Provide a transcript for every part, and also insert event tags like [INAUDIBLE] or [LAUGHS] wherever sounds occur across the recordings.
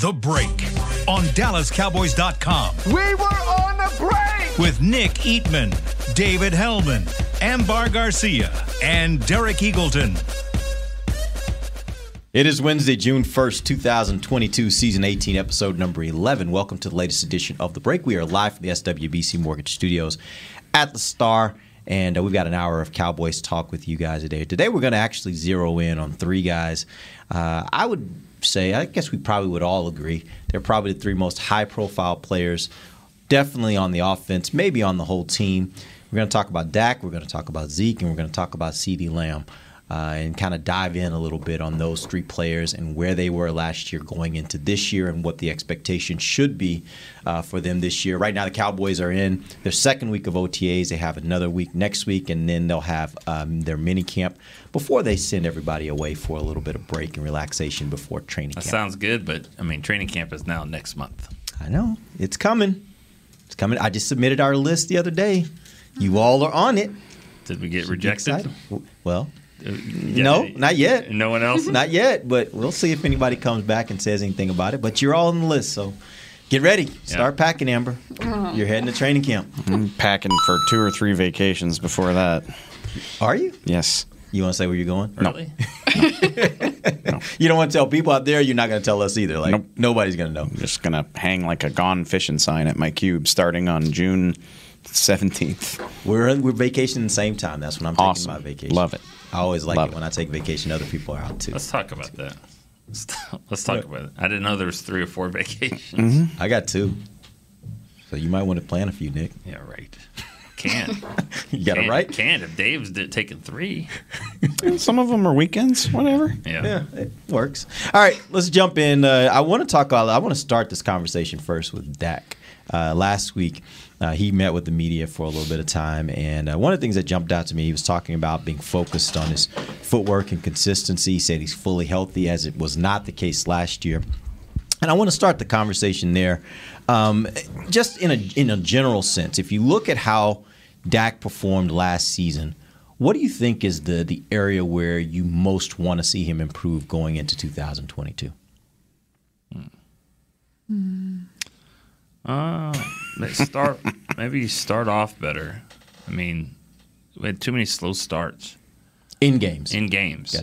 The Break on DallasCowboys.com We were on a break. with Nick Eatman, David Hellman, Ambar Garcia, and Derek Eagleton. It is Wednesday, June 1st, 2022, season 18, episode number 11. Welcome to the latest edition of The Break. We are live from the SWBC Mortgage Studios at the Star, and uh, we've got an hour of Cowboys talk with you guys today. Today, we're going to actually zero in on three guys. Uh, I would say, I guess we probably would all agree, they're probably the three most high profile players, definitely on the offense, maybe on the whole team. We're going to talk about Dak, we're going to talk about Zeke, and we're going to talk about CeeDee Lamb uh, and kind of dive in a little bit on those three players and where they were last year going into this year and what the expectation should be uh, for them this year. Right now, the Cowboys are in their second week of OTAs. They have another week next week, and then they'll have um, their mini camp before they send everybody away for a little bit of break and relaxation before training That camp. That sounds good, but I mean, training camp is now next month. I know it's coming. It's coming. I just submitted our list the other day. You all are on it. Did we get rejected? Well, Uh, No, not yet. No one else. [LAUGHS] Not yet, but we'll see if anybody comes back and says anything about it. But you're all on the list, so get ready. Start packing, Amber. You're heading to training camp. I'm packing for two or three vacations before that. Are you? Yes. You want to say where you're going? Really? [LAUGHS] You don't want to tell people out there. You're not going to tell us either. Like Nope. nobody's going to know. I'm just going to hang like a gone fishing sign at my cube starting on June 17th. We're we're vacationing the same time. That's when I'm Awesome. taking my vacation. Love it. I always like Love it it. when I take vacation. Other people are out too. Let's talk about that. Let's, [LAUGHS] let's talk about it. I didn't know there was three or four [LAUGHS] vacations. Mm-hmm. I got two. So you might want to plan a few, Nick. Yeah, right. Can. [LAUGHS] You got can, it right. Can if Dave's did, taking three. Some of them are weekends, whatever. Yeah. Yeah, it works. All right, let's jump in. Uh, I want to talk. I want to start this conversation first with Dak. Uh, last week, uh, he met with the media for a little bit of time, and uh, one of the things that jumped out to me, he was talking about being focused on his footwork and consistency. He said he's fully healthy, as it was not the case last year. And I want to start the conversation there, um, just in a in a general sense. If you look at how Dak performed last season, what do you think is the the area where you most want to see him improve going into 2022? Uh, start [LAUGHS] maybe start off better. I mean, we had too many slow starts In games, in games.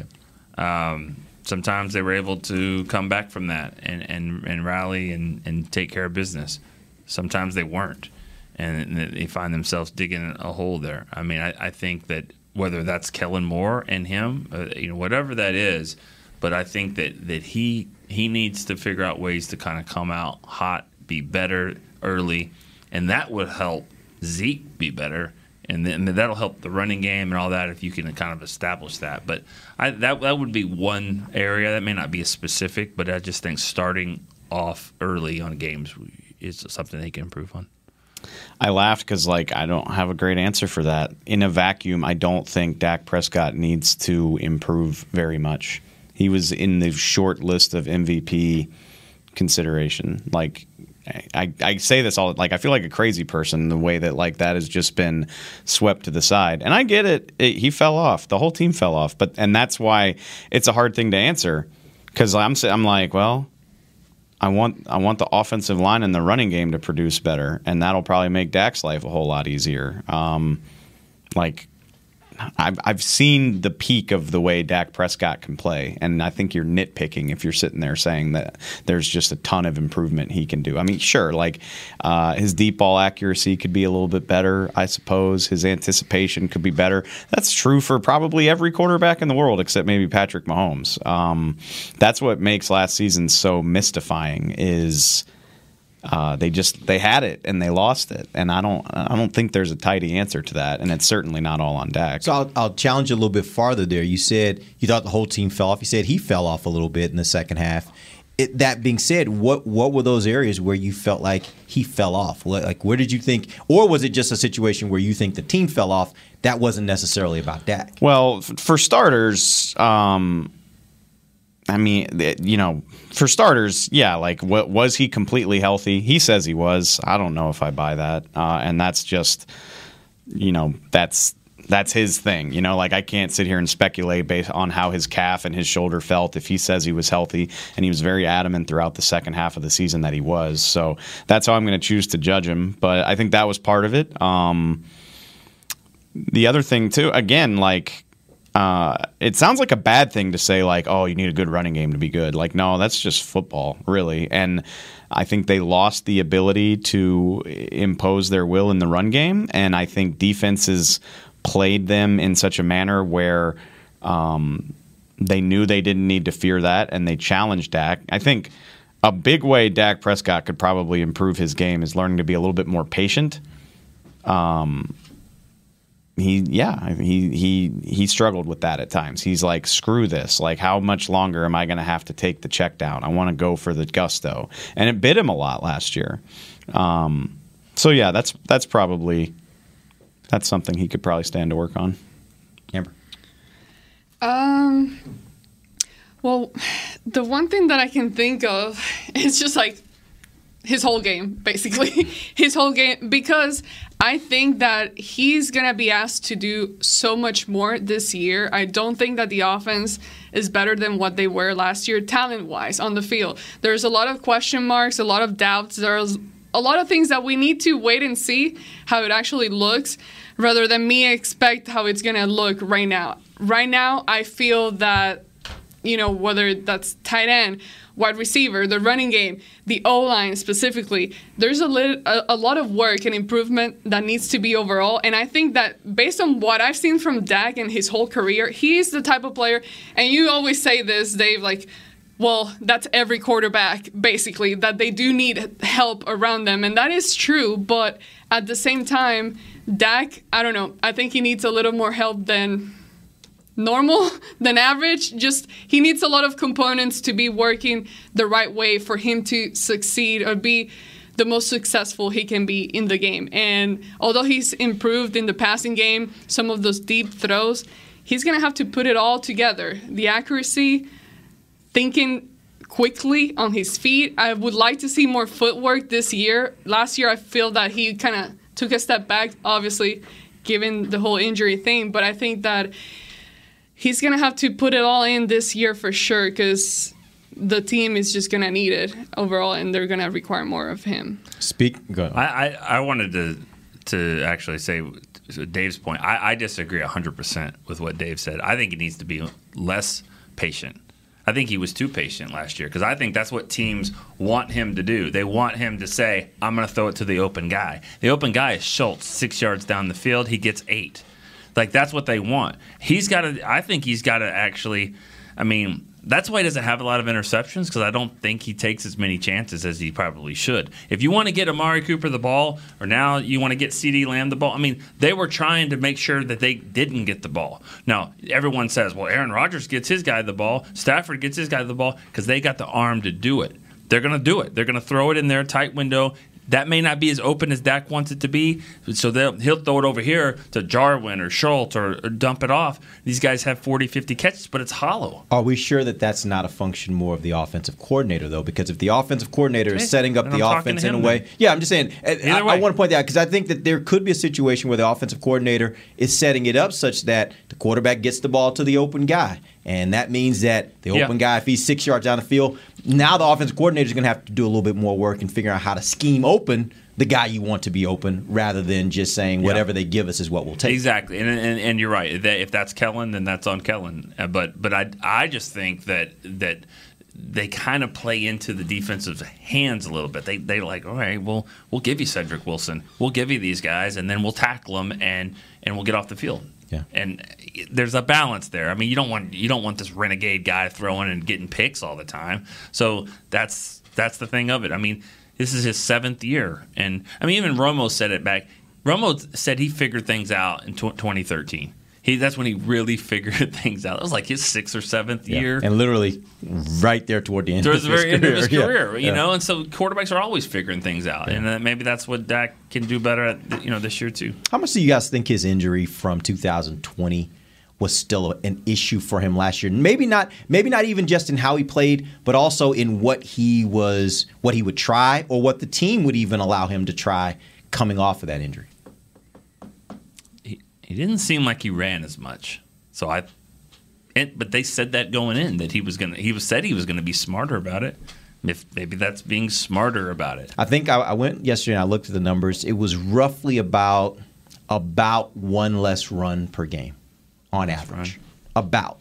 Um, sometimes they were able to come back from that and, and, and rally and, and take care of business. Sometimes they weren't, and they find themselves digging a hole there. I mean, I, I think that whether that's Kellen Moore and him, uh, you know, whatever that is, but I think that, that he he needs to figure out ways to kind of come out hot, be better early, and that would help Zeke be better and then that'll help the running game and all that if you can kind of establish that. But I, that that would be one area that may not be a specific, but I just think starting off early on games is something they can improve on. I laughed because, like, I don't have a great answer for that. In a vacuum, I don't think Dak Prescott needs to improve very much. He was in the short list of MVP consideration. Like, I, I say this all like I feel like a crazy person the way that like that has just been swept to the side. And I get it, it he fell off. The whole team fell off. But and that's why it's a hard thing to answer. Because I'm I'm like well I want I want the offensive line and the running game to produce better, and that'll probably make Dak's life a whole lot easier. Um, like I've I've seen the peak of the way Dak Prescott can play, and I think you're nitpicking if you're sitting there saying that there's just a ton of improvement he can do. I mean, sure, like uh, his deep ball accuracy could be a little bit better, I suppose. His anticipation could be better. That's true for probably every quarterback in the world except maybe Patrick Mahomes. Um, that's what makes last season so mystifying. Is uh, they just they had it and they lost it, and I don't I don't think there's a tidy answer to that, and it's certainly not all on Dak. So I'll, I'll challenge you a little bit farther there. You said you thought the whole team fell off. You said he fell off a little bit in the second half. it, that being said, what what were those areas where you felt like he fell off? Like where did you think, or was it just a situation where you think the team fell off? That wasn't necessarily about Dak. Well, for starters, um, I mean, you know, for starters, yeah, like was he completely healthy? He says he was. I don't know if I buy that, uh, and that's just, you know, that's that's his thing. You know, like I can't sit here and speculate based on how his calf and his shoulder felt. If he says he was healthy, and he was very adamant throughout the second half of the season that he was, so that's how I'm going to choose to judge him. But I think that was part of it. Um, the other thing too, again, like uh, it sounds like a bad thing to say, like, oh, you need a good running game to be good. Like, no, that's just football, really. And I think they lost the ability to impose their will in the run game. And I think defenses played them in such a manner where um, they knew they didn't need to fear that and they challenged Dak. I think a big way Dak Prescott could probably improve his game is learning to be a little bit more patient he yeah he he he struggled with that at times he's like screw this like how much longer am i going to have to take the check down i want to go for the gusto and it bit him a lot last year um, so yeah that's that's probably that's something he could probably stand to work on Amber. Um. Well, the one thing that I can think of is just like his whole game, basically. [LAUGHS] his whole game, because I think that he's going to be asked to do so much more this year. I don't think that the offense is better than what they were last year, talent wise, on the field. There's a lot of question marks, a lot of doubts. There's a lot of things that we need to wait and see how it actually looks rather than me expect how it's going to look right now. Right now, I feel that you know, whether that's tight end, wide receiver, the running game, the O line specifically, there's a, lit- a, a lot of work and improvement that needs to be overall. And I think that based on what I've seen from Dak in his whole career, he's the type of player, and you always say this, Dave, like, well, that's every quarterback, basically, that they do need help around them. And that is true. But at the same time, Dak, I don't know, I think he needs a little more help than normal [LAUGHS] than average. Just he needs a lot of components to be working the right way for him to succeed or be the most successful he can be in the game. And although he's improved in the passing game, some of those deep throws, he's going to have to put it all together. The accuracy, thinking quickly on his feet. I would like to see more footwork this year. Last year I feel that he kind of took a step back obviously given the whole injury thing, but I think that he's going to have to put it all in this year for sure because the team is just going to need it overall and they're going to require more of him. Speak. Go ahead. I, I, I wanted to to actually say to Dave's point. I, I disagree hundred percent with what Dave said. I think he needs to be less patient. I think he was too patient last year because I think that's what teams want him to do. They want him to say, "I'm going to throw it to the open guy." The open guy is Schultz, six yards down the field. He gets eight. Like that's what they want. He's got to. I think he's got to actually. I mean, that's why he doesn't have a lot of interceptions because I don't think he takes as many chances as he probably should. If you want to get Amari Cooper the ball, or now you want to get CeeDee Lamb the ball, I mean, they were trying to make sure that they didn't get the ball. Now, everyone says, well, Aaron Rodgers gets his guy the ball, Stafford gets his guy the ball because they got the arm to do it. They're going to do it. They're going to throw it in their tight window. That may not be as open as Dak wants it to be, so they'll, he'll throw it over here to Jarwin or Schultz or, or dump it off. These guys have 40, 50 catches, but it's hollow. Are we sure that that's not a function more of the offensive coordinator, though? Because if the offensive coordinator Okay. is setting up the I'm offense in a way, then. yeah, I'm just saying. I, I, want to point that out because I think that there could be a situation where the offensive coordinator is setting it up such that the quarterback gets the ball to the open guy, and that means that the Yeah. open guy, if he's six yards down the field, now the offensive coordinator is going to have to do a little bit more work and figure out how to scheme open the guy you want to be open, rather than just saying whatever they give us is what we'll take. Exactly, and, and and you're right. If that's Kellen, then that's on Kellen. Uh, But but I I just think that that they kind of play into the defensive hands a little bit. They they like, all right, well we'll give you Cedric Wilson, we'll give you these guys, and then we'll tackle them and and we'll get off the field. Yeah. And there's a balance there. I mean, you don't want you don't want this renegade guy throwing and getting picks all the time. So that's that's the thing of it. I mean, this is his seventh year, and I mean, even Romo said it back. Romo said he figured things out in 2013. He that's when he really [LAUGHS] figured things out. It was like his sixth or seventh year. and literally right there toward the end towards of the his very end of his [LAUGHS] career. Yeah. you Yeah. know, and so quarterbacks are always figuring things out, and uh, maybe that's what Dak can do better at, you know, this year too. How much do you guys think his injury from 2020 was still an issue for him last year? Maybe not. Maybe not even just in how he played, but also in what he was, what he would try, or what the team would even allow him to try coming off of that injury. He, didn't seem like he ran as much, so I. It, but they said that going in that he was gonna. He was said he was gonna be smarter about it. If maybe that's being smarter about it. I think I, I went yesterday and I looked at the numbers. It was roughly about about one less run per game on average. About.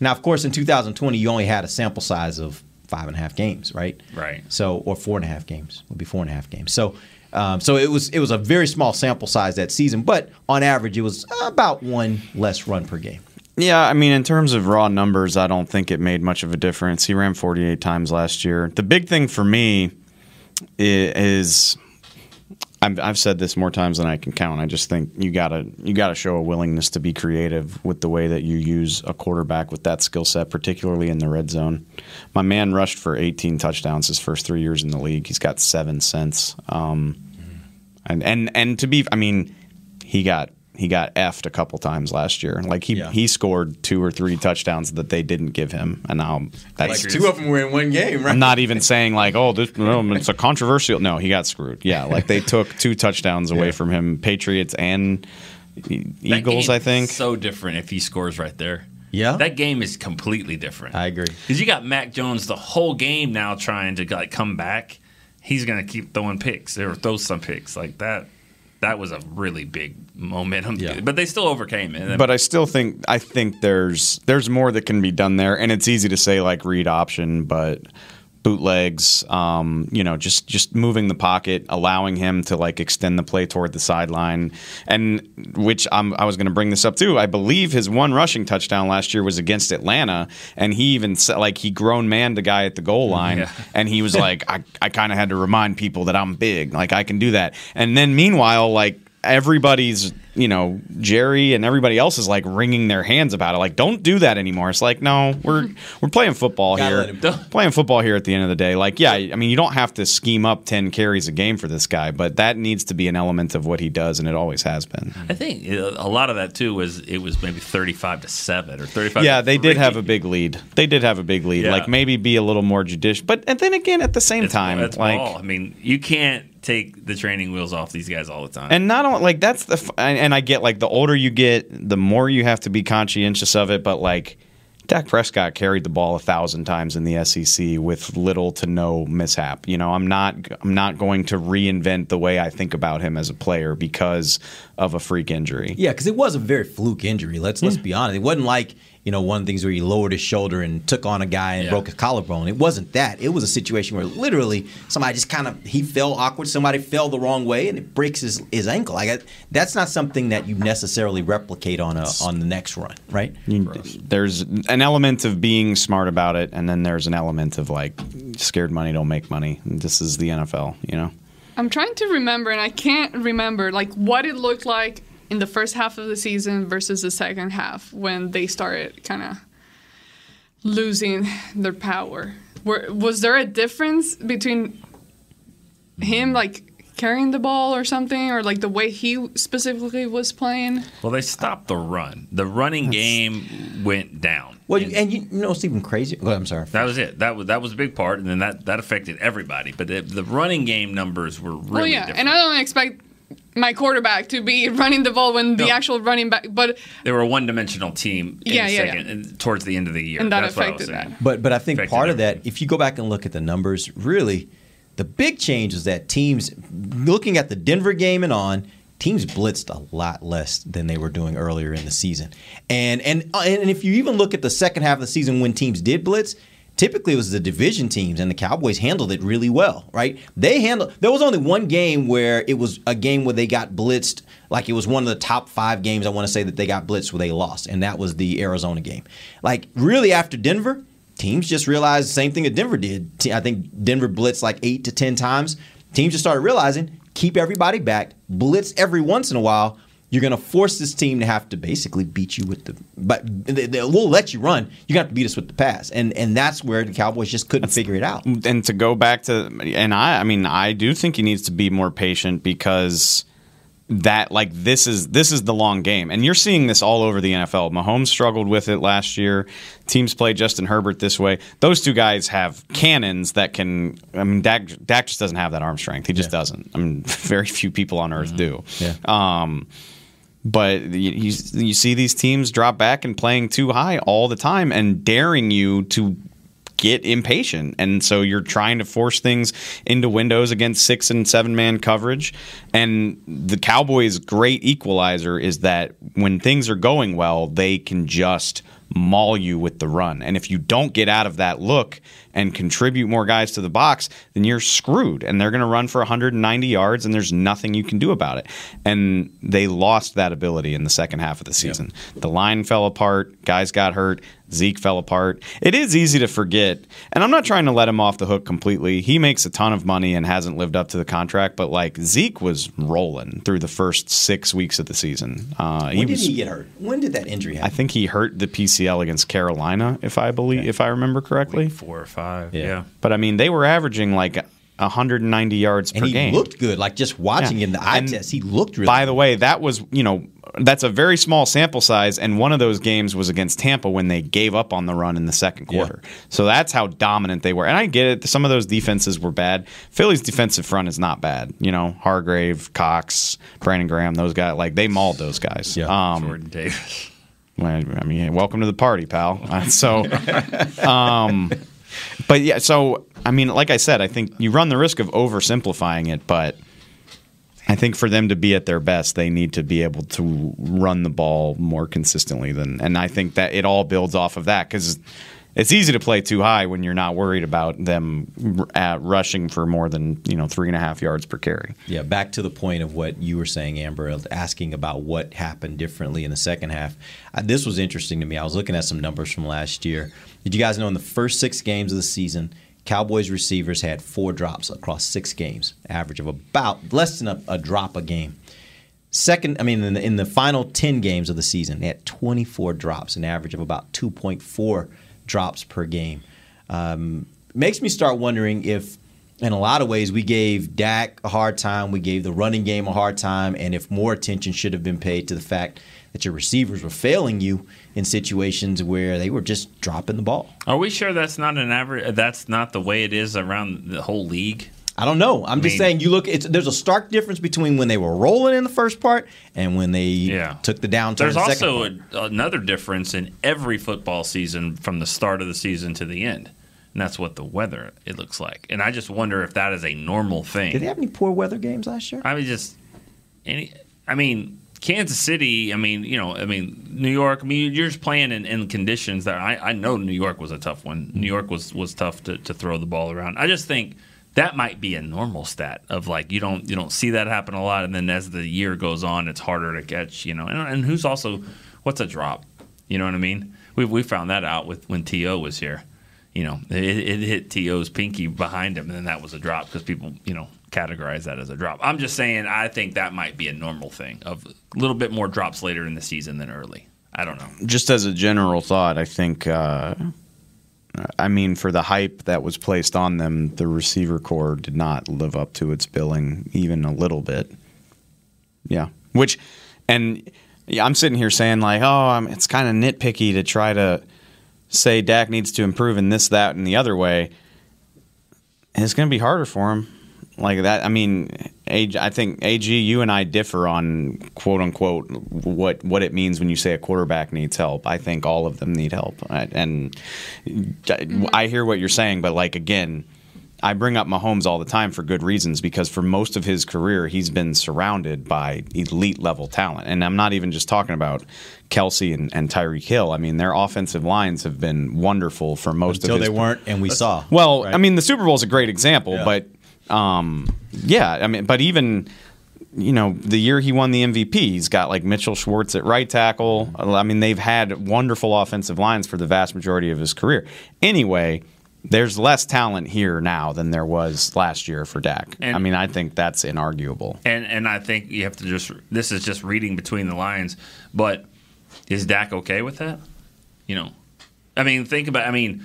Now, of course, in 2020, you only had a sample size of five and a half games, right? Right. So, or four and a half games would be four and a half games. So, um, so it was it was a very small sample size that season, but on average, it was about one less run per game. Yeah, I mean, in terms of raw numbers, I don't think it made much of a difference. He ran 48 times last year. The big thing for me is, I've, I've said this more times than I can count. I just think you gotta you gotta show a willingness to be creative with the way that you use a quarterback with that skill set, particularly in the red zone. My man rushed for 18 touchdowns his first three years in the league. He's got seven since. Um, and and and to be, I mean, he got he got effed a couple times last year. Like he Yeah. he scored two or three touchdowns that they didn't give him, and now that's. Like two of them were in one game, right? I'm not even saying like, oh, this no, it's a controversial. No, he got screwed. Yeah, like they took two touchdowns away Yeah. from him, Patriots and E- That Eagles. I think. so different if he scores right there. Yeah? that game is completely different. I agree. because you got Mac Jones the whole game now trying to like come back. He's gonna keep throwing picks or throw some picks like that. That was a really big momentum, Yeah. but they still overcame it. but I still think I think there's there's more that can be done there, and it's easy to say like read option, but bootlegs, um, you know, just just moving the pocket, allowing him to like extend the play toward the sideline, and which I'm, I was going to bring this up too. I believe his one rushing touchdown last year was against Atlanta, and he even said like he grown man the guy at the goal line, Yeah. and he was [LAUGHS] like, I I kind of had to remind people that I'm big, like I can do that, and then meanwhile like everybody's you know Jerry and everybody else is like wringing their hands about it. Like don't do that anymore. It's like no we're [LAUGHS] we're playing football here. [LAUGHS] playing football here at the end of the day. Like yeah I mean you don't have to scheme up 10 carries a game for this guy but that needs to be an element of what he does and it always has been. I think a lot of that too was it was maybe thirty-five to seven or thirty-five. yeah to they did have a big lead. They did have a big lead. Yeah. like maybe be a little more judicious but and then again at the same It's, time it's like ball. I mean, you can't take the training wheels off these guys all the time. And not only like that's the f- and, and I get like the older you get, the more you have to be conscientious of it. But like Dak Prescott carried the ball a thousand times in the SEC with little to no mishap. You know, I'm not I'm not going to reinvent the way I think about him as a player because of a freak injury. Yeah, because it was a very fluke injury. Let's let's be honest. It wasn't like you know one of the things where he lowered his shoulder and took on a guy and Yeah. broke his collarbone. It wasn't that. It was a situation where literally somebody just kind of he fell awkward. Somebody fell the wrong way and it breaks his, his ankle. Like that's not something that you necessarily replicate on a on the next run, right? You- there's an element of being smart about it, and then there's an element of like scared money don't make money. This is the NFL, you know. I'm trying to remember, and I can't remember like what it looked like in the first half of the season versus the second half when they started kind of losing their power. Were, was there a difference between him like carrying the ball or something, or like the way he specifically was playing? well, they stopped the run. The running game went down. Well, And- you, and you know it's even crazy? Oh, I'm sorry. That was it. That was that was a big part, and then that that affected everybody. But the, the running game numbers were really well, yeah, different. and I don't expect my quarterback to be running the ball when the actual running back, but they were a one-dimensional team. In Yeah, the yeah, second, yeah. and towards the end of the year, and that That's what I was affected saying. that. But but I think Affected part of that, if you go back and look at the numbers, really, the big change is that teams, looking at the Denver game and on, teams blitzed a lot less than they were doing earlier in the season. And and uh, and if you even look at the second half of the season when teams did blitz. Typically, it was the division teams, and the Cowboys handled it really well, right? They handled. There was only one game where it was a game where they got blitzed, like it was one of the top five games. I want to say that they got blitzed where they lost, and that was the Arizona game. Like really, after Denver, teams just realized the same thing that Denver did. I think Denver blitzed like eight to ten times. Teams just started realizing keep everybody back, blitz every once in a while, you're going to force this team to have to basically beat you with the. But they, they, we'll let you run. You got to beat us with the pass, and and that's where the Cowboys just couldn't figure it out. and to go back to and I I mean I do think he needs to be more patient because that like this is this is the long game and you're seeing this all over the NFL. Mahomes struggled with it last year. Teams play Justin Herbert this way. Those two guys have cannons that can I mean Dak, Dak just doesn't have that arm strength. He just doesn't. I mean [LAUGHS] very few people on earth do. Yeah. Um but you, you, you see these teams drop back and playing too high all the time and daring you to get impatient. And so you're trying to force things into windows against six and seven man coverage. And the Cowboys' great equalizer is that when things are going well, they can just maul you with the run. And if you don't get out of that look and contribute more guys to the box, then you're screwed. And they're going to run for 190 yards, and there's nothing you can do about it. And they lost that ability in the second half of the season. The line fell apart, guys got hurt. Zeke fell apart. It is easy to forget, and I'm not trying to let him off the hook completely. He makes a ton of money and hasn't lived up to the contract, but like Zeke was rolling through the first six weeks of the season. Uh, When did was, he get hurt? When did that injury happen? I think he hurt the PCL against Carolina, if I believe, if I remember correctly. Four or five. Yeah. Yeah. But I mean, they were averaging like 190 yards and per he game. looked good. Like just watching Yeah. him, the eye And test, he looked really. By good. the way, that was you know that's a very small sample size, and one of those games was against Tampa when they gave up on the run in the second quarter. So that's how dominant they were. And I get it; some of those defenses were bad. Philly's defensive front is not bad. You know, Hargrave, Cox, Brandon Graham, those guys like they mauled those guys. Yeah. Um, Jordan Davis. I mean, welcome to the party, pal. [LAUGHS] So, um, but yeah, so I mean, like I said, I think you run the risk of oversimplifying it, but I think for them to be at their best, they need to be able to run the ball more consistently than, and I think that it all builds off of that because. It's easy to play too high when you're not worried about them uh, rushing for more than you know three and a half yards per carry. Yeah, back to the point of what you were saying, Amber, asking about what happened differently in the second half. This was interesting to me. I was looking at some numbers from last year. Did you guys know in the first six games of the season, Cowboys receivers had four drops across six games, average of about less than a, a drop a game. Second, I mean, in the, in the final 10 games of the season, they had 24 drops, an average of about 2.4 drops per game. Um, makes me start wondering if, in a lot of ways, we gave Dak a hard time, we gave the running game a hard time, and if more attention should have been paid to the fact that your receivers were failing you in situations where they were just dropping the ball. Are we sure that's not an average? That's not the way it is around the whole league. I don't know. I'm just mean- saying. You look. It's, there's a stark difference between when they were rolling in the first part and when they Yeah. took the downturn. There's the also a, another difference in every football season from the start of the season to the end, and that's what the weather it looks like. And I just wonder if that is a normal thing. Did they have any poor weather games last year? I mean, just any. I mean, Kansas City. I mean, you know, I mean, New York. I mean, you're just playing in, in conditions that I, I know New York was a tough one. New York was was tough to, to throw the ball around. I just think that might be a normal stat of like you don't you don't see that happen a lot, and then as the year goes on, it's harder to catch. You know, and, and who's also what's a drop? You know what I mean? We we found that out with when T.O. was here. You know, it, it hit T.O.'s pinky behind him, and then that was a drop because people you know categorize that as a drop. I'm just saying I think that might be a normal thing of a little bit more drops later in the season than early. I don't know. just as a general thought, I think, uh, I mean, for the hype that was placed on them, the receiver corps did not live up to its billing even a little bit. Yeah, which, and I'm sitting here saying like, oh, I'm, it's kind of nitpicky to try to say Dak needs to improve in this, that, and the other way. And it's going to be harder for him. Like that, I mean, I think AG, you and I differ on quote unquote what what it means when you say a quarterback needs help. I think all of them need help, I- and mm-hmm. I hear what you're saying, but like again, I bring up Mahomes all the time for good reasons because for most of his career he's been surrounded by elite level talent, and I'm not even just talking about Kelce and, and Tyreek Hill. I mean, their offensive lines have been wonderful for most Until of his they weren't, and we saw. well, right? I mean, the Super Bowl is a great example, Yeah. but um, yeah, I mean, but even you know the year he won the MVP, he's got like Mitchell Schwartz at right tackle. I mean, they've had wonderful offensive lines for the vast majority of his career. Anyway, there's less talent here now than there was last year for Dak. And- I mean, I think that's inarguable. And and I think you have to just this is just reading between the lines, but is Dak okay with that? You know, I mean, think about. I mean,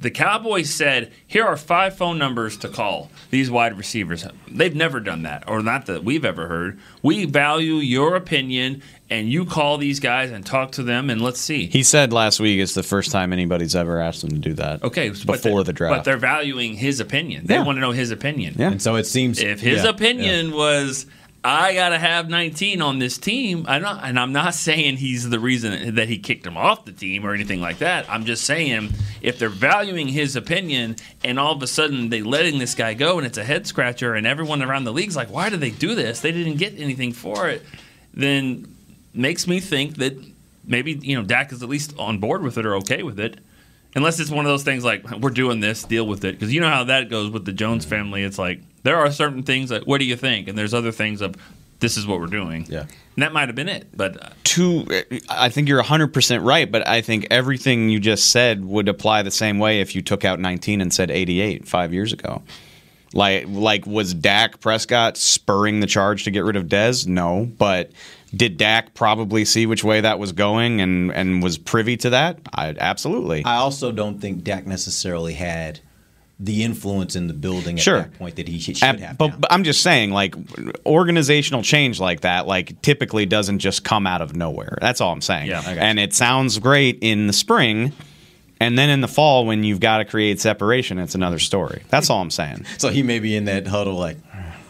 the Cowboys said, "Here are five phone numbers to call these wide receivers." They've never done that, or not that we've ever heard. We value your opinion, and you call these guys and talk to them, and let's see. He said last week it's the first time anybody's ever asked him to do that. Okay, before the draft. but they're valuing his opinion. They Yeah. want to know his opinion. Yeah. And so it seems if his yeah, opinion was I gotta have 19 on this team, I'm not, and I'm not saying he's the reason that he kicked him off the team or anything like that. I'm just saying if they're valuing his opinion and all of a sudden they letting this guy go and it's a head scratcher and everyone around the league's like, why do they do this? They didn't get anything for it. Then makes me think that maybe you know Dak is at least on board with it or okay with it. Unless it's one of those things like we're doing this, deal with it. Because you know how that goes with the Jones family. It's like there are certain things that what do you think, and there's other things of this is what we're doing. Yeah. and that might have been it. But uh, to I think you're 100% right, but I think everything you just said would apply the same way if you took out 19 and said 88 5 years ago. Like like was Dak Prescott spurring the charge to get rid of Dez? No, but did Dak probably see which way that was going and and was privy to that? I absolutely. I also don't think Dak necessarily had the influence in the building at Sure. that point that he should Ab- have. but, but I'm just saying, like organizational change like that, like typically doesn't just come out of nowhere. That's all I'm saying. Yeah, I got and it sounds great in the spring, and then in the fall when you've got to create separation, it's another story. That's all I'm saying. [LAUGHS] so he may be in that huddle like,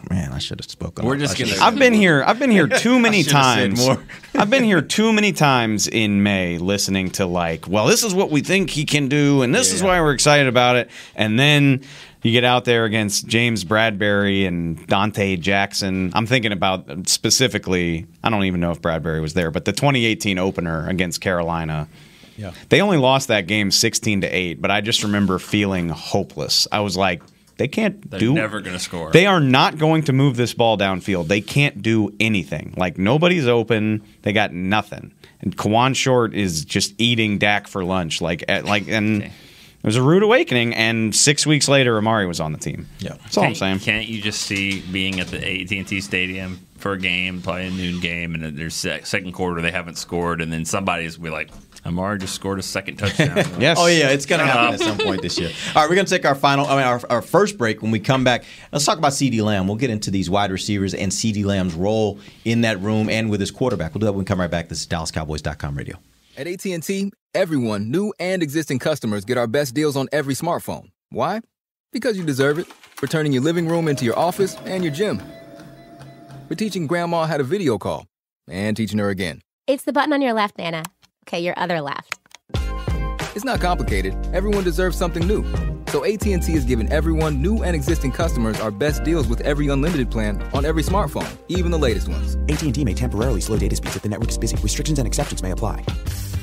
man, I should have spoken. We're up. just I should've gonna- I've been here. I've been here too many [LAUGHS] times. more. I've been here too many times in May, listening to like, well, this is what we think he can do, and this is why we're excited about it. And then you get out there against James Bradberry and Donte Jackson. I'm thinking about um, specifically. I don't even know if Bradberry was there, but the 2018 opener against Carolina. Yeah. They only lost that game 16 to 8, but I just remember feeling hopeless. I was like, they can't they're do never going to score. they are not going to move this ball downfield. They can't do anything. Like nobody's open. They got nothing. And Kawann Short is just eating Dak for lunch. Like at, like and Okay. it was a rude awakening. And six weeks later, Amari was on the team. Yeah. that's all I'm Can't- saying. Can't you just see being at the AT&T Stadium for a game, probably a noon game, and then there's second quarter they haven't scored, and then somebody's be like, Amari just scored a second touchdown. [LAUGHS] Yes. Oh yeah, it's going to uh, happen at some point this year. All right, we're going to take our final, I mean, our, our first break. When we come back, let's talk about CeeDee Lamb. We'll get into these wide receivers and CeeDee Lamb's role in that room and with his quarterback. We'll do that when we come right back. This is DallasCowboys.com radio. At AT&T, everyone, new and existing customers, get our best deals on every smartphone. Why? Because you deserve it. For turning your living room into your office and your gym. For teaching grandma how to video call and teaching her again. It's the button on your left, Nana. Okay, your other left. It's not complicated. Everyone deserves something new. So AT&T is giving everyone, new and existing customers, our best deals with every unlimited plan on every smartphone, even the latest ones. AT&T may temporarily slow data speeds if the network is busy. Restrictions and exceptions may apply.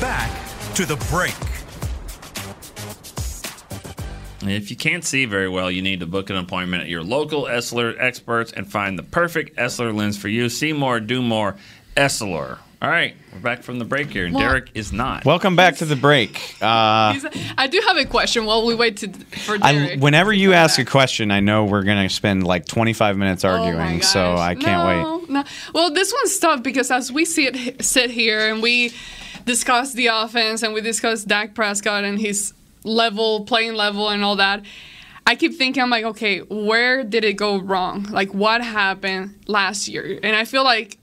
Back to the break. If you can't see very well, you need to book an appointment at your local Essilor experts and find the perfect Essilor lens for you. See more, do more, Essilor. All right, we're back from the break here, and Well- Derek is not. Welcome back to the break. Uh, I do have a question while we wait to, for I, Derek. whenever you ask a question, I know we're gonna spend like 25 minutes arguing, so I can't wait. Oh no, no. Well, this one's tough because as we see it, sit here and we discuss the offense and we discuss Dak Prescott and his level, playing level, and all that. I keep thinking, I'm like, okay, where did it go wrong? Like, what happened last year? And I feel like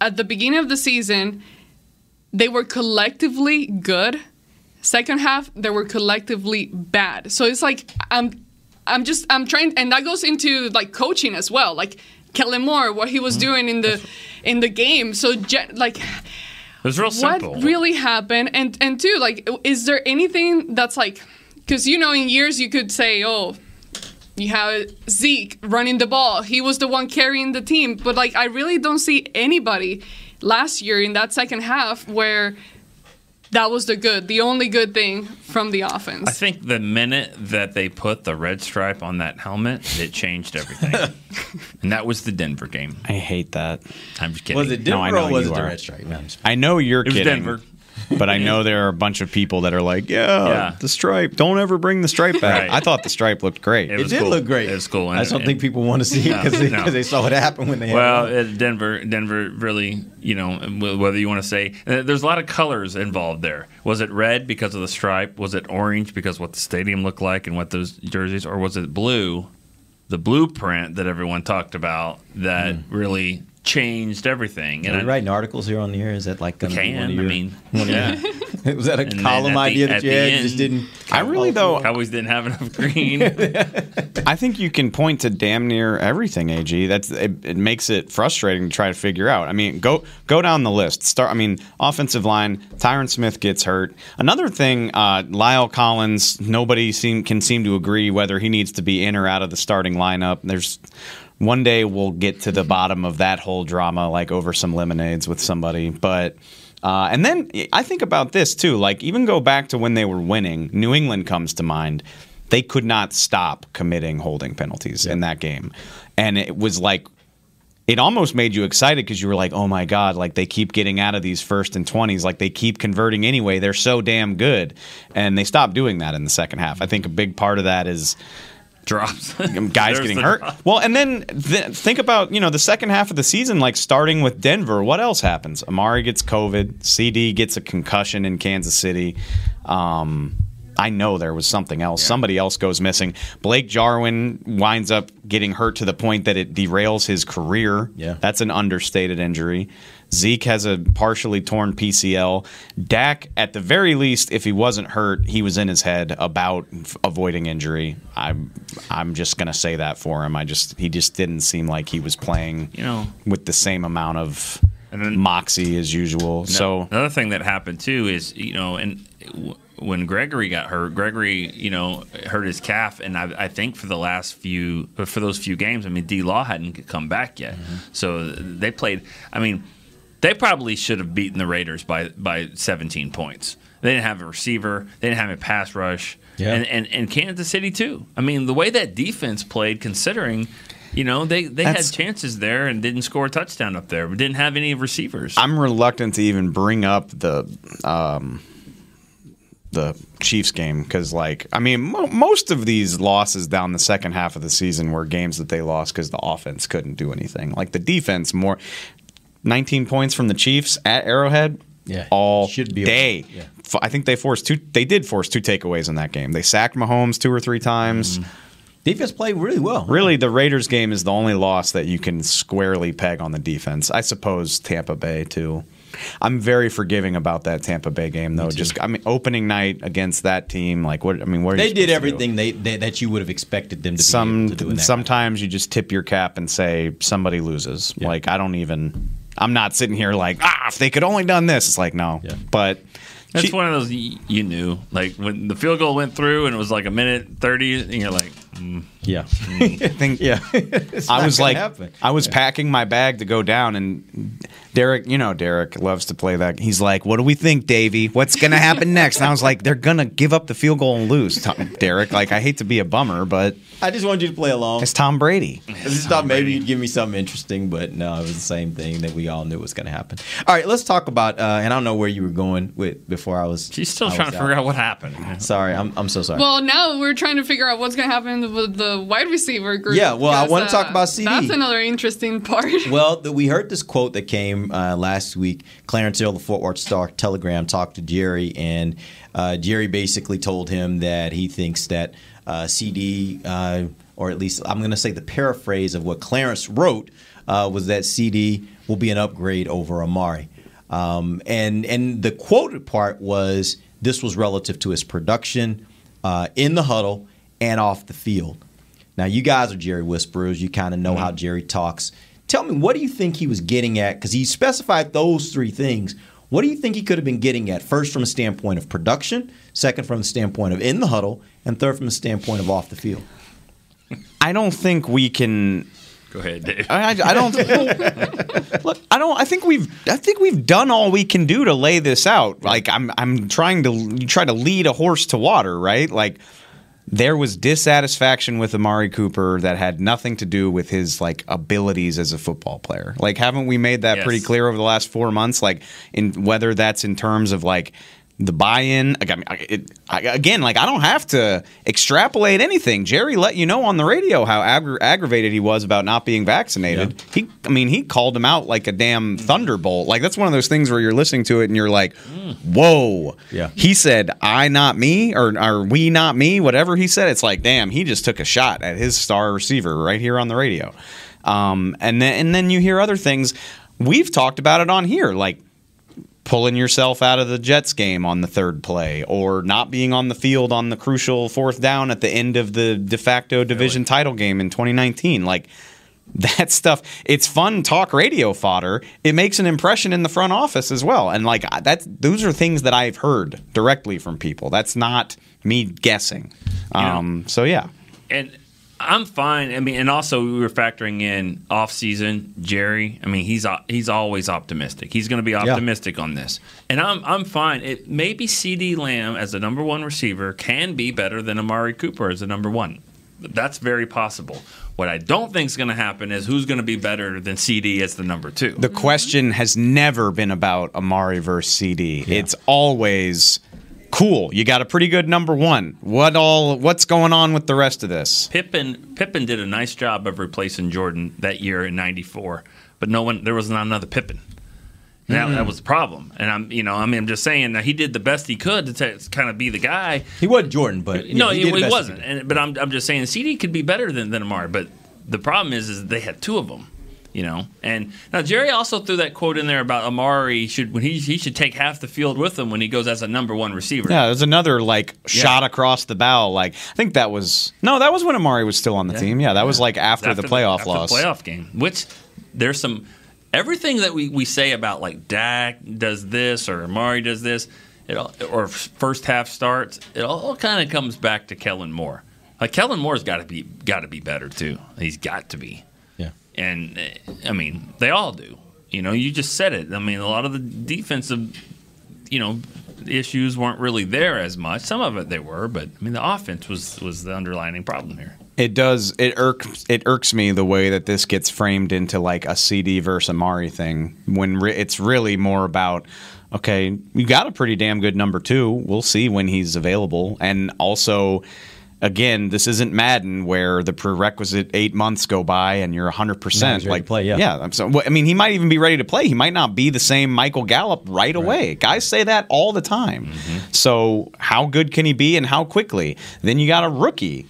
at the beginning of the season, they were collectively good. Second half, they were collectively bad. So it's like I'm, I'm just I'm trying, and that goes into like coaching as well. Like Kellen Moore, what he was mm-hmm. doing in the in the game. So like, It was real simple. what really happened? And and two, like, is there anything that's like, because you know, in years you could say, oh, you have Zeke running the ball. He was the one carrying the team. But like I really don't see anybody last year in that second half where that was the good, the only good thing from the offense. I think the minute that they put the red stripe on that helmet, it changed everything. [LAUGHS] and that was the Denver game. I hate that. I'm just kidding. Was it No, I Denver know or was it the are. red stripe? No, I'm just- I know you're It was. Denver. But I know there are a bunch of people that are like, yeah, Yeah. the stripe. Don't ever bring the stripe back. Right. I thought the stripe looked great. It It was did cool. look great. It was cool. I just don't think people want to see it No, because they, no. 'cause they saw what happened when they had Well, it on. uh, Denver, Denver really, you know, wh- whether you want to say uh, there's a lot of colors involved there. Was it red because of the stripe? Was it orange because what the stadium looked like and what those jerseys, or was it blue, the blueprint that everyone talked about that really changed everything? Are And we I, writing articles here on the air? Is that like we one can. of I mean, one of your- yeah. [LAUGHS] was that a And column at the- idea that you had? end- just didn't. I really though. Cowboys didn't have enough green. [LAUGHS] I think you can point to damn near everything. Ag that's it, it makes it frustrating to try to figure out. I mean, go go down the list. Start. I mean, offensive line. Tyron Smith gets hurt. Another thing, uh, La'el Collins. Nobody seem can seem to agree whether he needs to be in or out of the starting lineup. There's one day we'll get to the bottom of that whole drama, like over some lemonades with somebody, but. Uh, and then I think about this too. Like even go back to when they were winning. New England comes to mind. They could not stop committing holding penalties in that game, and it was like it almost made you excited because you were like, oh my god, like they keep getting out of these first and twenties, like they keep converting anyway. They're so damn good, and they stopped doing that in the second half. I think a big part of that is Drops. [LAUGHS] guys getting hurt. drop. Well, and then th- think about you know the second half of the season, like starting with Denver. What else happens? Amari gets COVID. CD gets a concussion in Kansas City. Um, I know there was something else. Somebody else goes missing. Blake Jarwin winds up getting hurt to the point that it derails his career. Yeah. that's an understated injury. Zeke has a partially torn PCL. Dak, at the very least, if he wasn't hurt, he was in his head about f- avoiding injury. I'm, I'm just gonna say that for him. I just, he just didn't seem like he was playing, You know. with the same amount of And then- moxie as usual. So another thing that happened too is you know, and w- when Gregory got hurt, Gregory you know hurt his calf, and I, I think for the last few for those few games, I mean, D Law hadn't come back yet, Mm-hmm. so they played. I mean, they probably should have beaten the Raiders by by 17 points. They didn't have a receiver. They didn't have a pass rush. Yeah. And, and and Kansas City too. I mean, the way that defense played, considering. You know they, they had chances there and didn't score a touchdown up there, but didn't have any receivers. I'm reluctant to even bring up the um, the Chiefs game because, like, I mean, mo- most of these losses down the second half of the season were games that they lost because the offense couldn't do anything. Like the defense, more 19 points from the Chiefs at Arrowhead. Yeah, all should be day. Yeah. I think they forced two. They did force two takeaways in that game. They sacked Mahomes two or three times. Mm. Defense played really well. Really, the Raiders game is the only loss that you can squarely peg on the defense. I suppose Tampa Bay too. I'm very forgiving about that Tampa Bay game though. Just I mean, opening night against that team, like what? I mean, what They did supposed to do? everything they, they that you would have expected them to Some be able to do. In that sometimes you just tip your cap and say somebody loses. Like I don't even. I'm not sitting here like ah if they could only done this. It's like no, but. That's She- one of those you knew, like when the field goal went through and it was like a minute thirty, and you're like, mm, Yeah. I [LAUGHS] think yeah. [LAUGHS] I was like, happen. I was packing my bag to go down, and Derek, you know, Derek loves to play that. He's like, "What do we think, Davey? What's gonna happen next?" And I was like, "They're gonna give up the field goal and lose." Tom, Derek, like, I hate to be a bummer, but I just wanted you to play along. it's Tom Brady. I just thought maybe you'd give me something interesting, but no, it was the same thing that we all knew was going to happen. All right, let's talk about. Uh, and I don't know where you were going with before I was. She's still I trying was to figure out what happened. Sorry, I'm I'm so sorry. Well, now we're trying to figure out what's going to happen with the wide receiver group. Yeah, well, I wanna talk about CD. That's another interesting part. [LAUGHS] Well, the, we heard this quote that came uh, last week. Clarence Hill, the Fort Worth Star Telegram, talked to Jerry, and uh, Jerry basically told him that he thinks that uh, CD, uh, or at least I'm going to say the paraphrase of what Clarence wrote, uh, was that CD will be an upgrade over Amari. Um, and and the quoted part was this was relative to his production uh, in the huddle and off the field. Now, you guys are Jerry whisperers. You kind of know mm-hmm. how Jerry talks. Tell me, what do you think he was getting at? Because he specified those three things. What do you think he could have been getting at? First, from a standpoint of production, second, from the standpoint of in the huddle, and third, from the standpoint of off the field. I don't think we can. Go ahead, Dave. I, I- I don't. [LAUGHS] look, I don't. I think we've. I think we've done all we can do to lay this out. Like I'm. I'm trying to. You try to lead a horse to water, right? Like there was dissatisfaction with Amari Cooper that had nothing to do with his like abilities as a football player. Like, haven't we made that Yes. pretty clear over the last four months? Like, in whether that's in terms of like the buy-in. Like, I mean, it, I, again, like I don't have to extrapolate anything. Jerry let you know on the radio how aggra- aggravated he was about not being vaccinated. He, I mean, he called him out like a damn thunderbolt. Like that's one of those things where you're listening to it and you're like, "Whoa!" Yeah. He said, "I not me," or "Are we not me?" Whatever he said, it's like, damn, he just took a shot at his star receiver right here on the radio. Um, and then and then you hear other things. We've talked about it on here, like pulling yourself out of the Jets game on the third play, or not being on the field on the crucial fourth down at the end of the de facto division title game in 2019. Like [LAUGHS] that stuff, it's fun talk radio fodder. It makes an impression in the front office as well, and like that's those are things that I've heard directly from people. That's not me guessing. Um, so yeah. and I'm fine. I mean, and also we were factoring in off season Jerry. I mean, he's he's always optimistic. He's going to be optimistic on this, and I'm I'm fine. It maybe CeeDee Lamb as the number one receiver can be better than Amari Cooper as the number one. That's very possible. What I don't think is going to happen is who's going to be better than CeeDee as the number two. The question has never been about Amari versus CeeDee. It's always cool. You got a pretty good number one. What all? What's going on with the rest of this? Pippen Pippen did a nice job of replacing Jordan that year in '94, but no one there was not another Pippen. That, Mm. that was the problem, and I'm, you know, I mean, I'm just saying that he did the best he could to t- kind of be the guy. He wasn't Jordan, but no, he he, he he wasn't. And, but I'm, I'm just saying, CeeDee could be better than, than Amari. But the problem is, is they had two of them, you know. And now Jerry also threw that quote in there about Amari should when he he should take half the field with him when he goes as a number one receiver. Yeah, there's another like shot across the bow. Like I think that was no, that was when Amari was still on the team. Yeah, that was like after, the playoff after loss. the playoff game. Which there's some everything that we, we say about like Dak does this or Amari does this, it all, or first half starts. It all kind of comes back to Kellen Moore. Like Kellen Moore's got to be got to be better too. He's got to be. And I mean, they all do. You know, you just said it. I mean, a lot of the defensive, you know, issues weren't really there as much. Some of it they were, but I mean, the offense was was the underlining problem here. It does. It irks. It irks me the way that this gets framed into like a CeeDee versus Amari thing when re- it's really more about. Okay, you got a pretty damn good number two. We'll see when he's available, and also. Again, this isn't Madden where the prerequisite eight months go by and you're 100 Now percent like to play, yeah. yeah. I'm So, I mean, he might even be ready to play. He might not be the same Michael Gallup right, away. Guys say that all the time. Mm-hmm. So, how good can he be and how quickly? Then you got a rookie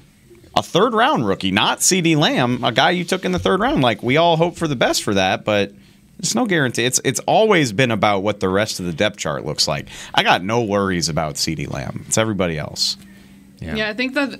a third round rookie, not CeeDee Lamb, a guy you took in the third round. Like we all hope for the best for that, but it's no guarantee. It's it's always been about what the rest of the depth chart looks like. I got no worries about CeeDee Lamb. It's everybody else. Yeah. I think that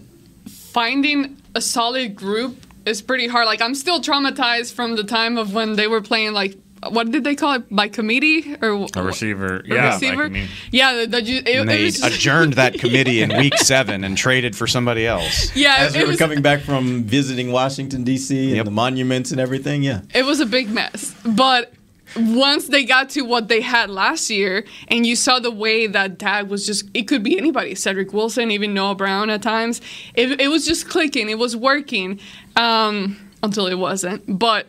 finding a solid group is pretty hard. Like I'm still traumatized from the time of when they were playing like what did they call it by committee or A receiver, a yeah, receiver? like, yeah, that you, it, And it they was- adjourned that [LAUGHS] committee in week seven and traded for somebody else. Yeah, As we were was- coming back from visiting Washington D.C. and the monuments and everything, yeah. it was a big mess. But once they got to what they had last year, and you saw the way that Dak was just, it could be anybody, Cedrick Wilson, even Noah Brown at times. It, it was just clicking, it was working um, until it wasn't. But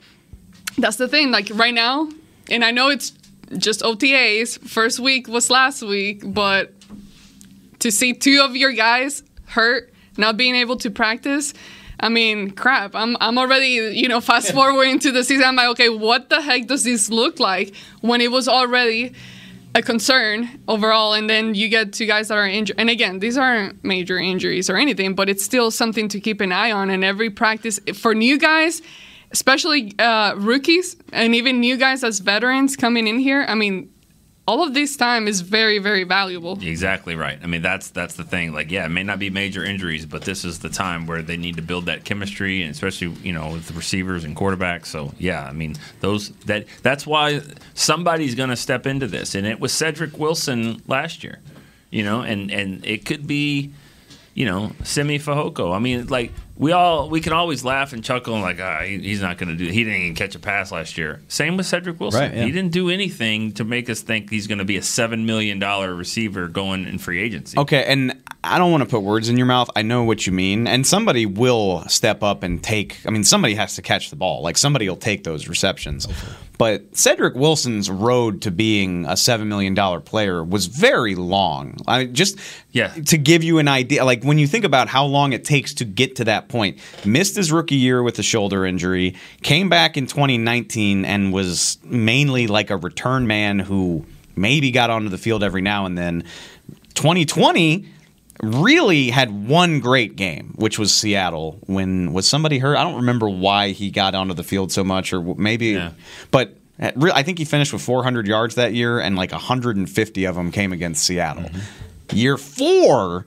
that's the thing, like right now, and I know it's just OTAs, first week was last week, but to see two of your guys hurt, not being able to practice. I mean, crap. I'm I'm already, you know, fast forwarding to the season. I'm like, okay, what the heck does this look like when it was already a concern overall, and then you get two guys that are injured. And again, these aren't major injuries or anything, but it's still something to keep an eye on. And every practice for new guys, especially uh, rookies, and even new guys as veterans coming in here. I mean, all of this time is very, very valuable. Exactly right. I mean, that's that's the thing. Like, yeah, it may not be major injuries, but this is the time where they need to build that chemistry, and especially you know with the receivers and quarterbacks. So yeah, I mean those that that's why somebody's going to step into this, and it was Cedrick Wilson last year, you know, and and it could be, you know, Simi Fehoko. I mean, like we all we can always laugh and chuckle and like ah, he, he's not going to do. He didn't even catch a pass last year. Same with Cedrick Wilson. Right, yeah. He didn't do anything to make us think he's going to be a seven million dollar receiver going in free agency. Okay, and I don't want to put words in your mouth. I know what you mean. And somebody will step up and take, I mean, somebody has to catch the ball. Like somebody will take those receptions. But Cedrick Wilson's road to being a $7 million player was very long. I mean, just Yeah. to give you an idea, like when you think about how long it takes to get to that point, missed his rookie year with a shoulder injury, came back in 2019 and was mainly like a return man who maybe got onto the field every now and then. 2020 really had one great game, which was Seattle. When was somebody hurt? I don't remember why he got onto the field so much, or maybe, but. Eh, I think he finished with 400 yards that year, and like 150 of them came against Seattle. Mm-hmm. Year four,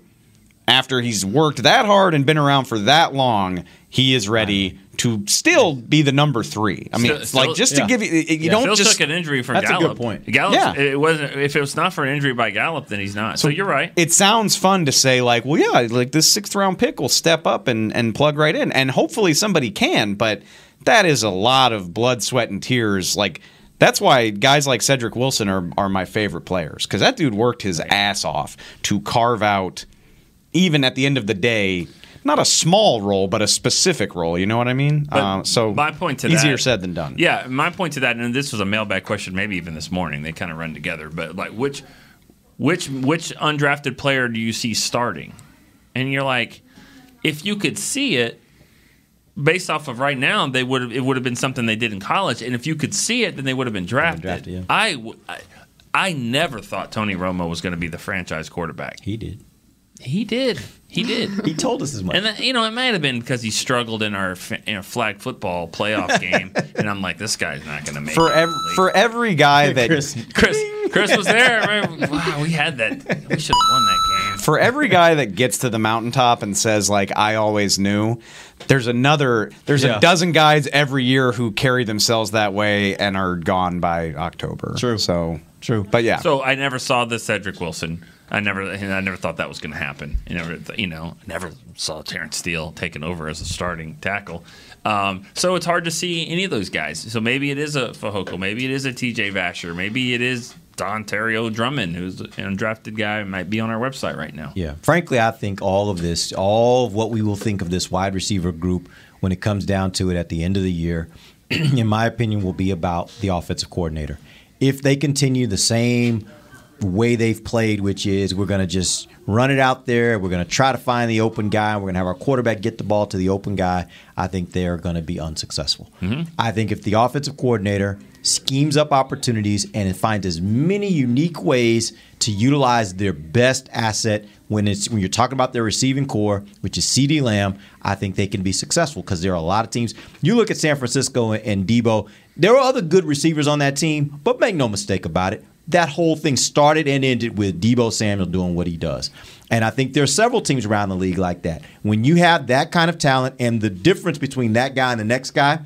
after he's worked that hard and been around for that long, he is ready to still be the number three. I mean, Still- still- like just to yeah. give you, you Yeah, don't Phil just took an injury from That's a good Gallup. point. Gallup, Yeah. it wasn't. If it was not for an injury by Gallup, then he's not. So, you're right. It sounds fun to say like, well, yeah, like this sixth round pick will step up and and plug right in, and hopefully somebody can. But that is a lot of blood, sweat, and tears. Like that's why guys like Cedrick Wilson are are my favorite players because that dude worked his ass off to carve out, even at the end of the day. Not a small role, but a specific role. You know what I mean? Uh, so my point to easier that- said than done. Yeah, my point to that, and this was a mailbag question, maybe even this morning. They kind of run together, but like which which which undrafted player do you see starting? And you're like, if you could see it based off of right now, they would have it would have been something they did in college, and if you could see it, then they would have been drafted. Drafted you. I, I never thought Tony Romo was going to be the franchise quarterback. He did. He did. He did. [LAUGHS] he told us as much. And then, you know, it might have been because he struggled in our, fa- in our flag football playoff [LAUGHS] game, and I'm like, this guy's not going to make For it. ev- for every guy that Chris, Chris, Chris was there. [LAUGHS] Wow, we had that. We should have won that game. for every guy that gets to the mountaintop and says like I always knew, there's another there's Yeah. a dozen guys every year who carry themselves that way and are gone by October. True. So true. But yeah. So I never saw the Cedrick Wilson. I never, I never thought that was going to happen. You never, you know, never saw Terence Steele taking over as a starting tackle. Um, so it's hard to see any of those guys. So maybe it is a Fehoko, maybe it is a T.J. Vasher, maybe it is Don Drummond, who's an undrafted guy, might be on our website right now. Yeah. Frankly, I think all of this, all of what we will think of this wide receiver group when it comes down to it at the end of the year, [CLEARS THROAT] in my opinion, will be about the offensive coordinator. If they continue the same way they've played, which is we're going to just run it out there, we're going to try to find the open guy, we're going to have our quarterback get the ball to the open guy, I think they're going to be unsuccessful. Mm-hmm. I think if the offensive coordinator schemes up opportunities and finds as many unique ways to utilize their best asset when it's when you're talking about their receiving corps, which is CeeDee Lamb, I think they can be successful because there are a lot of teams. You look at San Francisco and Deebo, there are other good receivers on that team, but make no mistake about it, that whole thing started and ended with Deebo Samuel doing what he does. And I think there are several teams around the league like that. When you have that kind of talent and the difference between that guy and the next guy,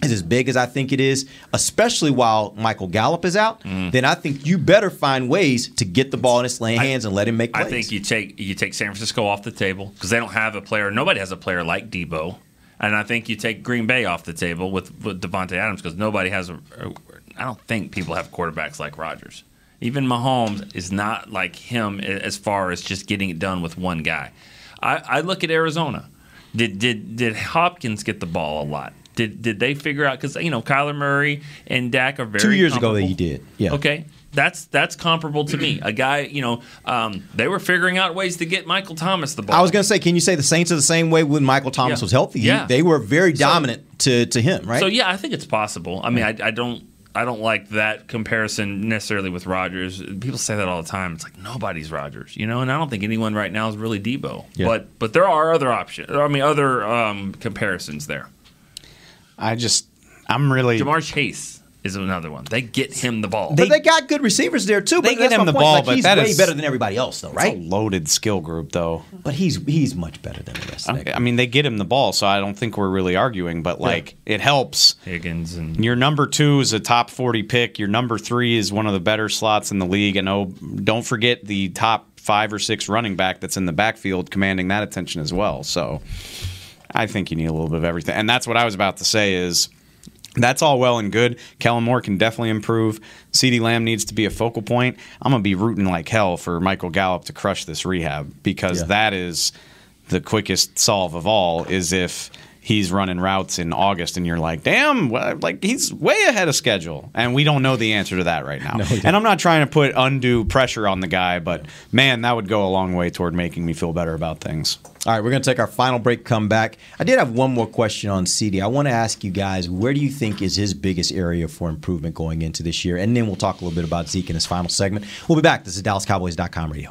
is as big as I think it is, especially while Michael Gallup is out, Mm. then I think you better find ways to get the ball in his hands and let him make plays. I think you take you take San Francisco off the table because they don't have a player. Nobody has a player like Deebo, and I think you take Green Bay off the table with, with Davante Adams because nobody has a. a- I don't think people have quarterbacks like Rodgers. Even Mahomes is not like him as far as just getting it done with one guy. I, I look at Arizona. Did did did Hopkins get the ball a lot? Did did they figure out because you know Kyler Murray and Dak are very Two years ago, comparable. he did. Yeah. Okay. That's that's comparable to me. A guy, you know, um, they were figuring out ways to get Michael Thomas the ball. I was going to say, can you say the Saints are the same way when Michael Thomas Yeah. was healthy? He- Yeah. they were very So- dominant to, to him, right? So yeah, I think it's possible. I mean, I, I don't I don't like that comparison necessarily with Rodgers. People say that all the time. It's like nobody's Rodgers, you know, and I don't think anyone right now is really Deebo. Yeah. But but there are other options. I mean, other um, comparisons there. I just I'm really Ja'Marr Chase is another one. They get him the ball. but they got good receivers there too. They but get that's him the point. ball, Like, but he's that way is- better than everybody else, though, right? It's a loaded skill group, though. But he's he's much better than the rest. Okay, I mean, they get him the ball, so I don't think we're really arguing. But like, it helps. Higgins and your number two is a top forty pick. Your number three is one of the better slots in the league. And oh, don't forget the top five or six running back that's in the backfield commanding that attention as well. So I think you need a little bit of everything. And that's what I was about to say is that's all well and good. Kellen Moore can definitely improve. CeeDee Lamb needs to be a focal point. I'm going to be rooting like hell for Michael Gallup to crush this rehab because Yeah. that is the quickest solve of all is if he's running routes in August and you're like, damn, what- like he's way ahead of schedule. And we don't know the answer to that right now. No, and I'm not trying to put undue pressure on the guy, but man, that would go a long way toward making me feel better about things. All right, we're going to take our final break, come back. I did have one more question on CeeDee. I want to ask you guys, where do you think is his biggest area for improvement going into this year? And then we'll talk a little bit about Zeke in his final segment. We'll be back. This is DallasCowboys.com radio.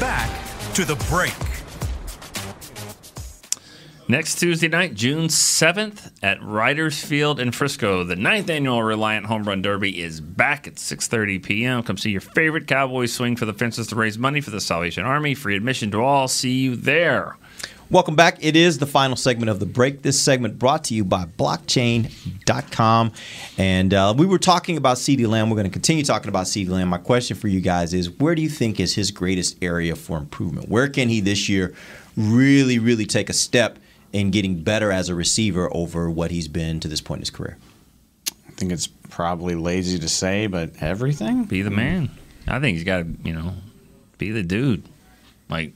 Back to the break. Next Tuesday night, June 7th at Riders Field in Frisco, the ninth annual Reliant Home Run Derby is back at 6.30 p.m. Come see your favorite Cowboys swing for the fences to raise money for the Salvation Army. Free admission to all. See you there. Welcome back. It is the final segment of the break. This segment brought to you by blockchain.com. And uh, we were talking about CeeDee Lamb. We're going to continue talking about CeeDee Lamb. My question for you guys is where do you think is his greatest area for improvement? Where can he this year really, really take a step in getting better as a receiver over what he's been to this point in his career? I think it's probably lazy to say, but everything. Be the man. I think he's got to, you know, be the dude. Like,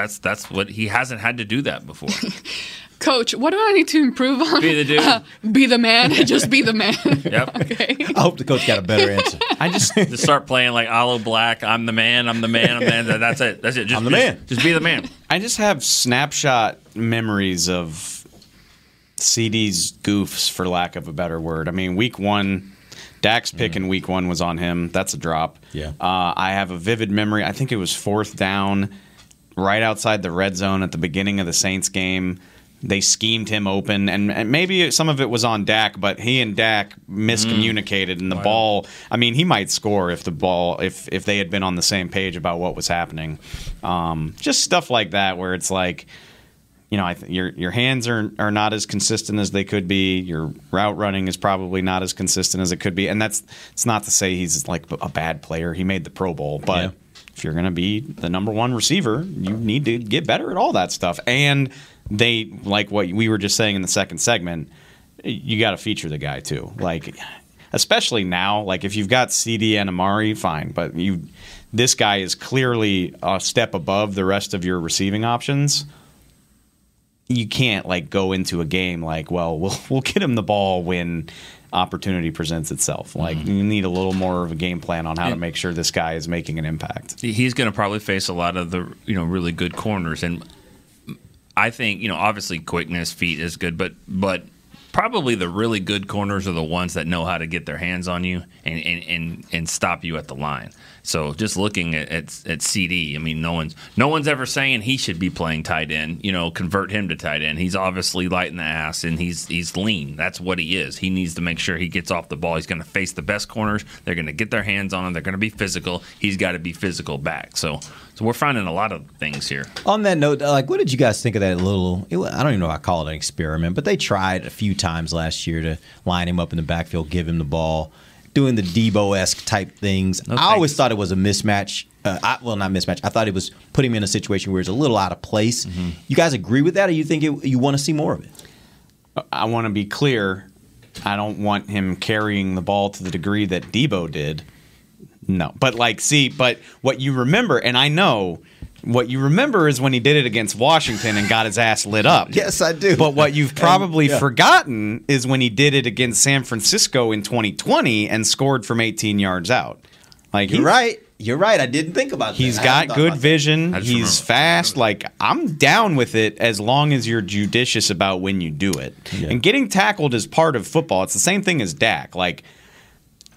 that's that's what he hasn't had to do that before. [LAUGHS] Coach, what do I need to improve on? Be the dude. [LAUGHS] Uh, be the man. [LAUGHS] Just be the man. Yep. okay. I hope the coach got a better answer. I just just start playing like Aloe Blacc. I'm the man. I'm the man. I'm the man. That's it. That's it. Just, I'm the just- man. Just be the man. I just have snapshot memories of CeeDee's goofs, for lack of a better word. I mean, week one, Dak's pick in week one was on him. That's a drop. Yeah. Uh, I have a vivid memory. I think it was fourth down, right outside the red zone at the beginning of the Saints game. They schemed him open, and, and maybe some of it was on Dak, but he and Dak miscommunicated, and the ball. I mean, he might score if the ball if if they had been on the same page about what was happening. Um, just stuff like that, where it's like, you know, I th- your your hands are are not as consistent as they could be. Your route running is probably not as consistent as it could be, and that's it's not to say he's like a bad player. He made the Pro Bowl, but Yeah. If you're going to be the number one receiver, you need to get better at all that stuff. And they like what we were just saying in the second segment. You got to feature the guy too, like especially now. Like if you've got CeeDee and Amari, fine, but you this guy is clearly a step above the rest of your receiving options you can't like go into a game like, well, [LAUGHS] we'll we'll get him the ball when opportunity presents itself. Like mm-hmm. you need a little more of a game plan on how to make sure this guy is making an impact. He's going to probably face a lot of the you know really good corners, and I think you know obviously quickness, feet is good, but but probably the really good corners are the ones that know how to get their hands on you and and and, and stop you at the line. So just looking at, at at CeeDee, I mean, no one's no one's ever saying he should be playing tight end. You know, convert him to tight end. He's obviously light in the ass and he's he's lean. That's what he is. He needs to make sure he gets off the ball. He's going to face the best corners. They're going to get their hands on him. They're going to be physical. He's got to be physical back. So so we're finding a lot of things here. On that note, uh, like, what did you guys think of that little? It, I don't even know if I call it an experiment, but they tried a few times last year to line him up in the backfield, give him the ball, doing the Deebo esque type things. I always thought it was a mismatch. Uh, I, well, not mismatch. I thought it was putting him in a situation where it's a little out of place. You guys agree with that, or you think it, you want to see more of it? I want to be clear. I don't want him carrying the ball to the degree that Deebo did. No, but like, see, but what you remember, and I know what you remember is when he did it against Washington and got his ass lit up. [LAUGHS] Yes, I do. But what you've probably yeah. forgotten is when he did it against San Francisco in 2020 and scored from 18 yards out. Like You're he- right. You're right. I didn't think about that. He's I got good vision. He's remember- fast. Like I'm down with it as long as you're judicious about when you do it. And getting tackled is part of football. It's the same thing as Dak. Like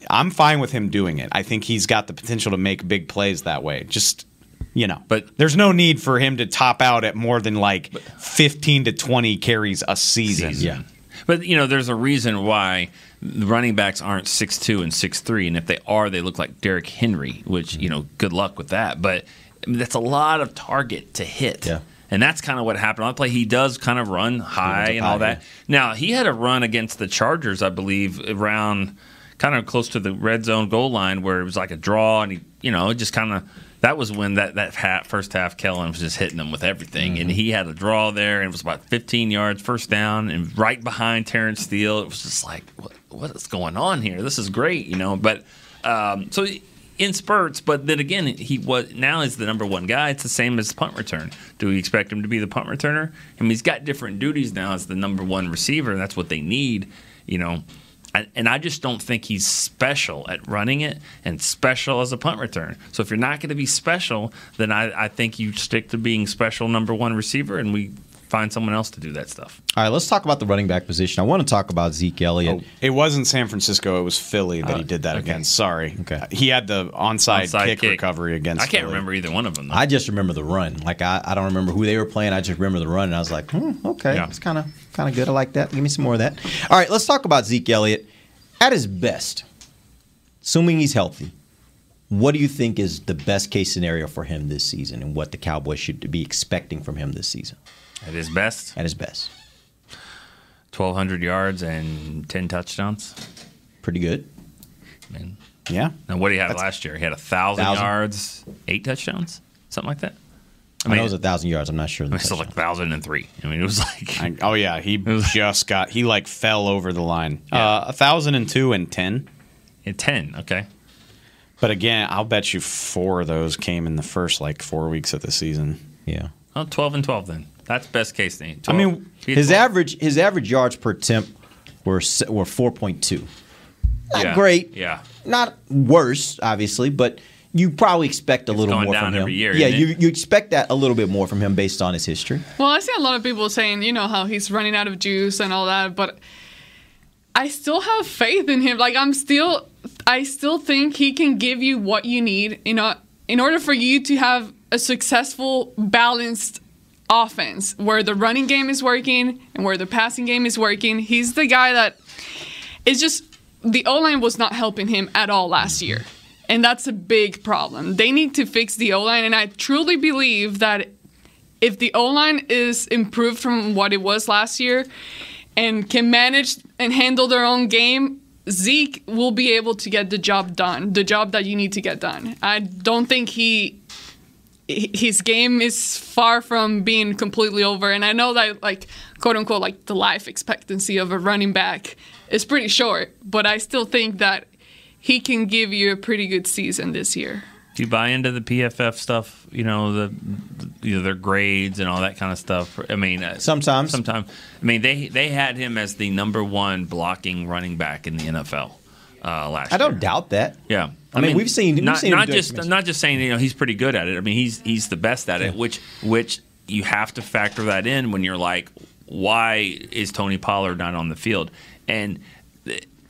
I'm fine with him doing it. I think he's got the potential to make big plays that way. Just you know, but there's no need for him to top out at more than like 15 to 20 carries a season. Yeah. But you know, there's a reason why the running backs aren't six two and six three, and if they are, they look like Derrick Henry. Which you know, mm-hmm. good luck with that. But I mean, that's a lot of target to hit. Yeah. And that's kind of what happened on the play. He does kind of run high and all that. Now he had a run against the Chargers, I believe, around kind of close to the red zone goal line, where it was like a draw, and he, you know, just kind of. That was when that that half, first half, Kellen was just hitting them with everything, and he had a draw there, and it was about 15 yards, first down, and right behind Terence Steele. It was just like, what, what is going on here? This is great, you know. But um, so in spurts, but then again, he was now is the number one guy. It's the same as punt return. Do we expect him to be the punt returner? I mean, he's got different duties now as the number one receiver, and that's what they need, you know. And I just don't think he's special at running it and special as a punt return. So if you're not going to be special, then I, I think you stick to being special number one receiver, and we find someone else to do that stuff. All right, let's talk about the running back position. I want to talk about Zeke Elliott. Oh, It wasn't San Francisco. It was Philly that he did that against. Sorry. Okay. He had the onside, Onside kick, kick. recovery against. I can't Philly. remember either one of them. Though. I just remember the run. Like I, I don't remember who they were playing. I just remember the run, and I was like, hmm, okay, Yeah. it's kind of kind of good. I like that. Give me some more of that. All right, let's talk about Zeke Elliott at his best, assuming he's healthy. What do you think is the best case scenario for him this season, and what the Cowboys should be expecting from him this season? At his best, At his best, 1,200 yards and 10 touchdowns. pretty good. Yeah. And what he had last year? He had a thousand Thousand. yards, eight touchdowns, something like that. I, know it was a thousand yards. I'm not sure. I mean, it's still like thousand and three. I mean, it was like I- oh yeah, he [LAUGHS] just got he like fell over the line. Uh, a thousand and two and ten. Yeah, ten. Okay. But again, I'll bet you four of those came in the first like four weeks of the season. Yeah. Well, 12 and 12 then. That's best case thing. I mean, his 12. average his average yards per attempt were were four point two. Not Yeah. great, Yeah. not worse, obviously, but you probably expect a little going more down from him. every year, yeah, isn't you it? you expect that a little bit more from him based on his history. Well, I see a lot of people saying, you know, how he's running out of juice and all that, but I still have faith in him. Like I'm still I still think he can give you what you need, you know, in order for you to have a successful balanced offense where the running game is working and where the passing game is working. He's the guy that is just the O line was not helping him at all last year. And that's a big problem. They need to fix the O line. And I truly believe that if the O line is improved from what it was last year and can manage and handle their own game, Zeke will be able to get the job done, the job that you need to get done. I don't think he his game is far from being completely over and i know that like quote unquote like the life expectancy of a running back is pretty short but i still think that he can give you a pretty good season this year Do you buy into the PFF stuff? You know the, you know their grades and all that kind of stuff. I mean, uh, sometimes, sometimes. I mean, they they had him as the number one blocking running back in the NFL uh, last. I don't year. doubt that. Yeah, I mean, we've seen- we've not, seen not just not just saying you know he's pretty good at it. I mean, he's he's the best at it. Which which you have to factor that in when you're like, why is Tony Pollard not on the field? And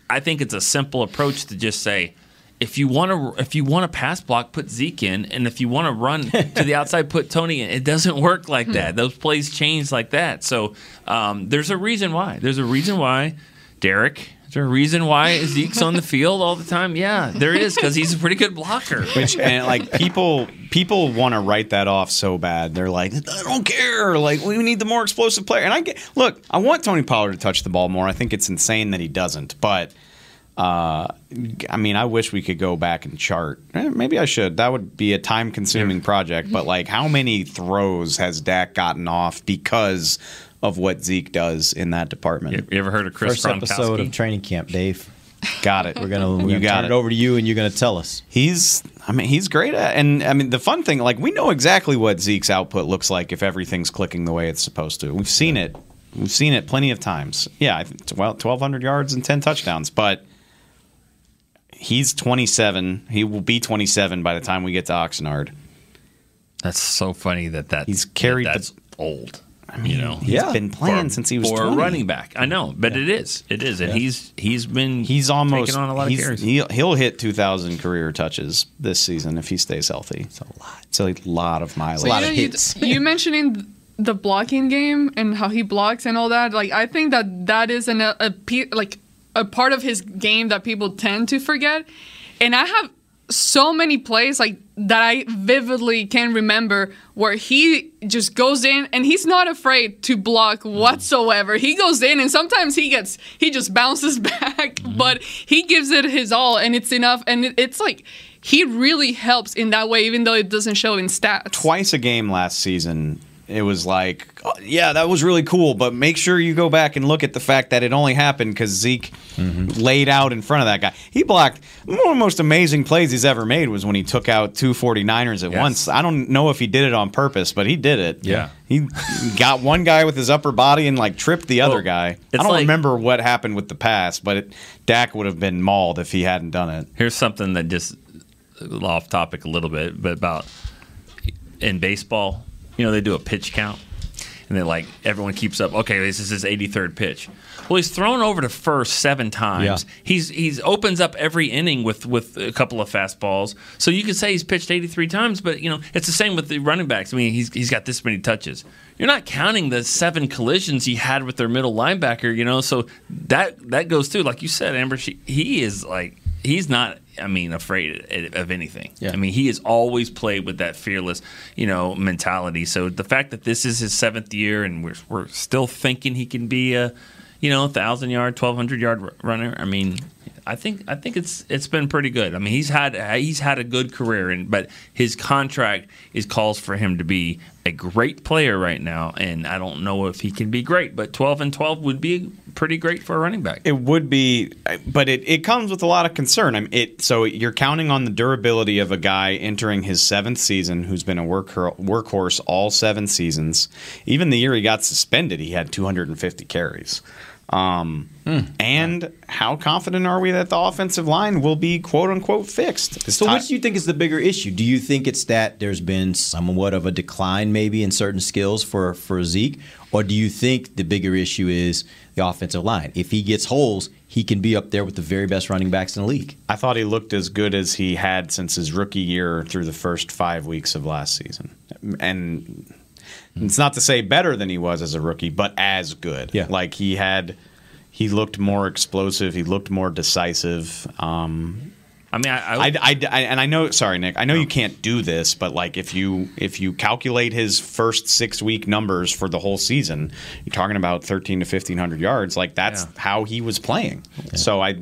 I think it's a simple approach to just say. If you want to, if you want to pass block, put Zeke in, and if you want to run to the [LAUGHS] outside, put Tony in. It doesn't work like that. Those plays change like that. So um, there's a reason why. There's a reason why Derek. Is there a reason why Zeke's on the field all the time? Yeah, there is because he's a pretty good blocker. Which and like people people want to write that off so bad. They're like, I don't care. Like we need the more explosive player. And I get look, I want Tony Pollard to touch the ball more. I think it's insane that he doesn't. But uh, I mean, I wish we could go back and chart. Eh, maybe I should. That would be a time consuming project. But like, how many throws has Dak gotten off because of what Zeke does in that department? You ever heard of Chris First episode of training camp, Dave. Got it. We're gonna, we're You gonna got turn it. it over to you, and you're gonna tell us. He's, I mean, he's great at, and I mean, the fun thing, like, we know exactly what Zeke's output looks like if everything's clicking the way it's supposed to. We've seen it. We've seen it plenty of times. Yeah, well, 1,200 yards and 10 touchdowns, but he's 27. He will be 27 by the time we get to Oxnard. That's so funny that that he's carried. that that's the, old. I mean, you know, he's been playing For- since he was for 20. a running back. I know, but it is, it is, and Yeah. he's he's been He's almost taking on a lot he's, of carries. He'll, he'll hit 2,000 career touches this season if he stays healthy. It's a lot. It's a lot of mileage. So, you know, you, you mentioning the blocking game and how he blocks and all that. Like I think that that is an, a, a like a part of his game that people tend to forget. And I have so many plays like that I vividly can remember where he just goes in and he's not afraid to block mm-hmm. whatsoever. He goes in and sometimes he gets he just bounces [LAUGHS] back, mm-hmm. but he gives it his all and it's enough and it's like he really helps in that way even though it doesn't show in stats. twice a game last season. It was like, oh, yeah, that was really cool, but make sure you go back and look at the fact that it only happened because Zeke laid out in front of that guy. He blocked one of the most amazing plays he's ever made was when he took out two 49ers at Yes. once. I don't know if he did it on purpose, but he did it. Yeah. He got one guy with his upper body and like tripped the other Well, guy. I don't like- remember what happened with the pass, but it, Dak would have been mauled if he hadn't done it. Here's something that just off topic a little bit, but about in baseball, you know, they do a pitch count. And then, like, everyone keeps up. Okay, this is his 83rd pitch. Well, he's thrown over to first seven times. Yeah. He's he's opens up every inning with with a couple of fastballs. So you could say he's pitched 83 times, but you know it's the same with the running backs. I mean, he's he's got this many touches. You're not counting the seven collisions he had with their middle linebacker. You know, so that that goes too. Like you said, Amber, she, he is like he's not. I mean, afraid of anything. Yeah. I mean, he has always played with that fearless, you know, mentality. So the fact that this is his seventh year and we're we're still thinking he can be a, you know, thousand yard, twelve hundred yard runner. I mean, I think I think it's it's been pretty good. I mean, he's had he's had a good career, and but his contract is calls for him to be a great player right now, and I don't know if he can be great, but 12 and 12 would be pretty great for a running back. It would be, but it, it comes with a lot of concern. I mean, it so you're counting on the durability of a guy entering his seventh season who's been a work, workhorse all seven seasons. Even the year he got suspended, he had 250 carries. Um, Hmm. And how confident are we that the offensive line will be quote unquote fixed? So, which do you think is the bigger issue? Do you think it's that there's been somewhat of a decline, maybe in certain skills for for Zeke, or do you think the bigger issue is the offensive line? If he gets holes, he can be up there with the very best running backs in the league. I thought he looked as good as he had since his rookie year through the first five weeks of last season, and it's not to say better than he was as a rookie, but as good. Yeah, like he had he looked more explosive. He looked more decisive. Um, I mean, I, I, I, I, and I know. Sorry, Nick. I know you can't do this, but like if you if you calculate his first six week numbers for the whole season, you're talking about thirteen to fifteen hundred yards. Like that's Yeah. how he was playing. So I,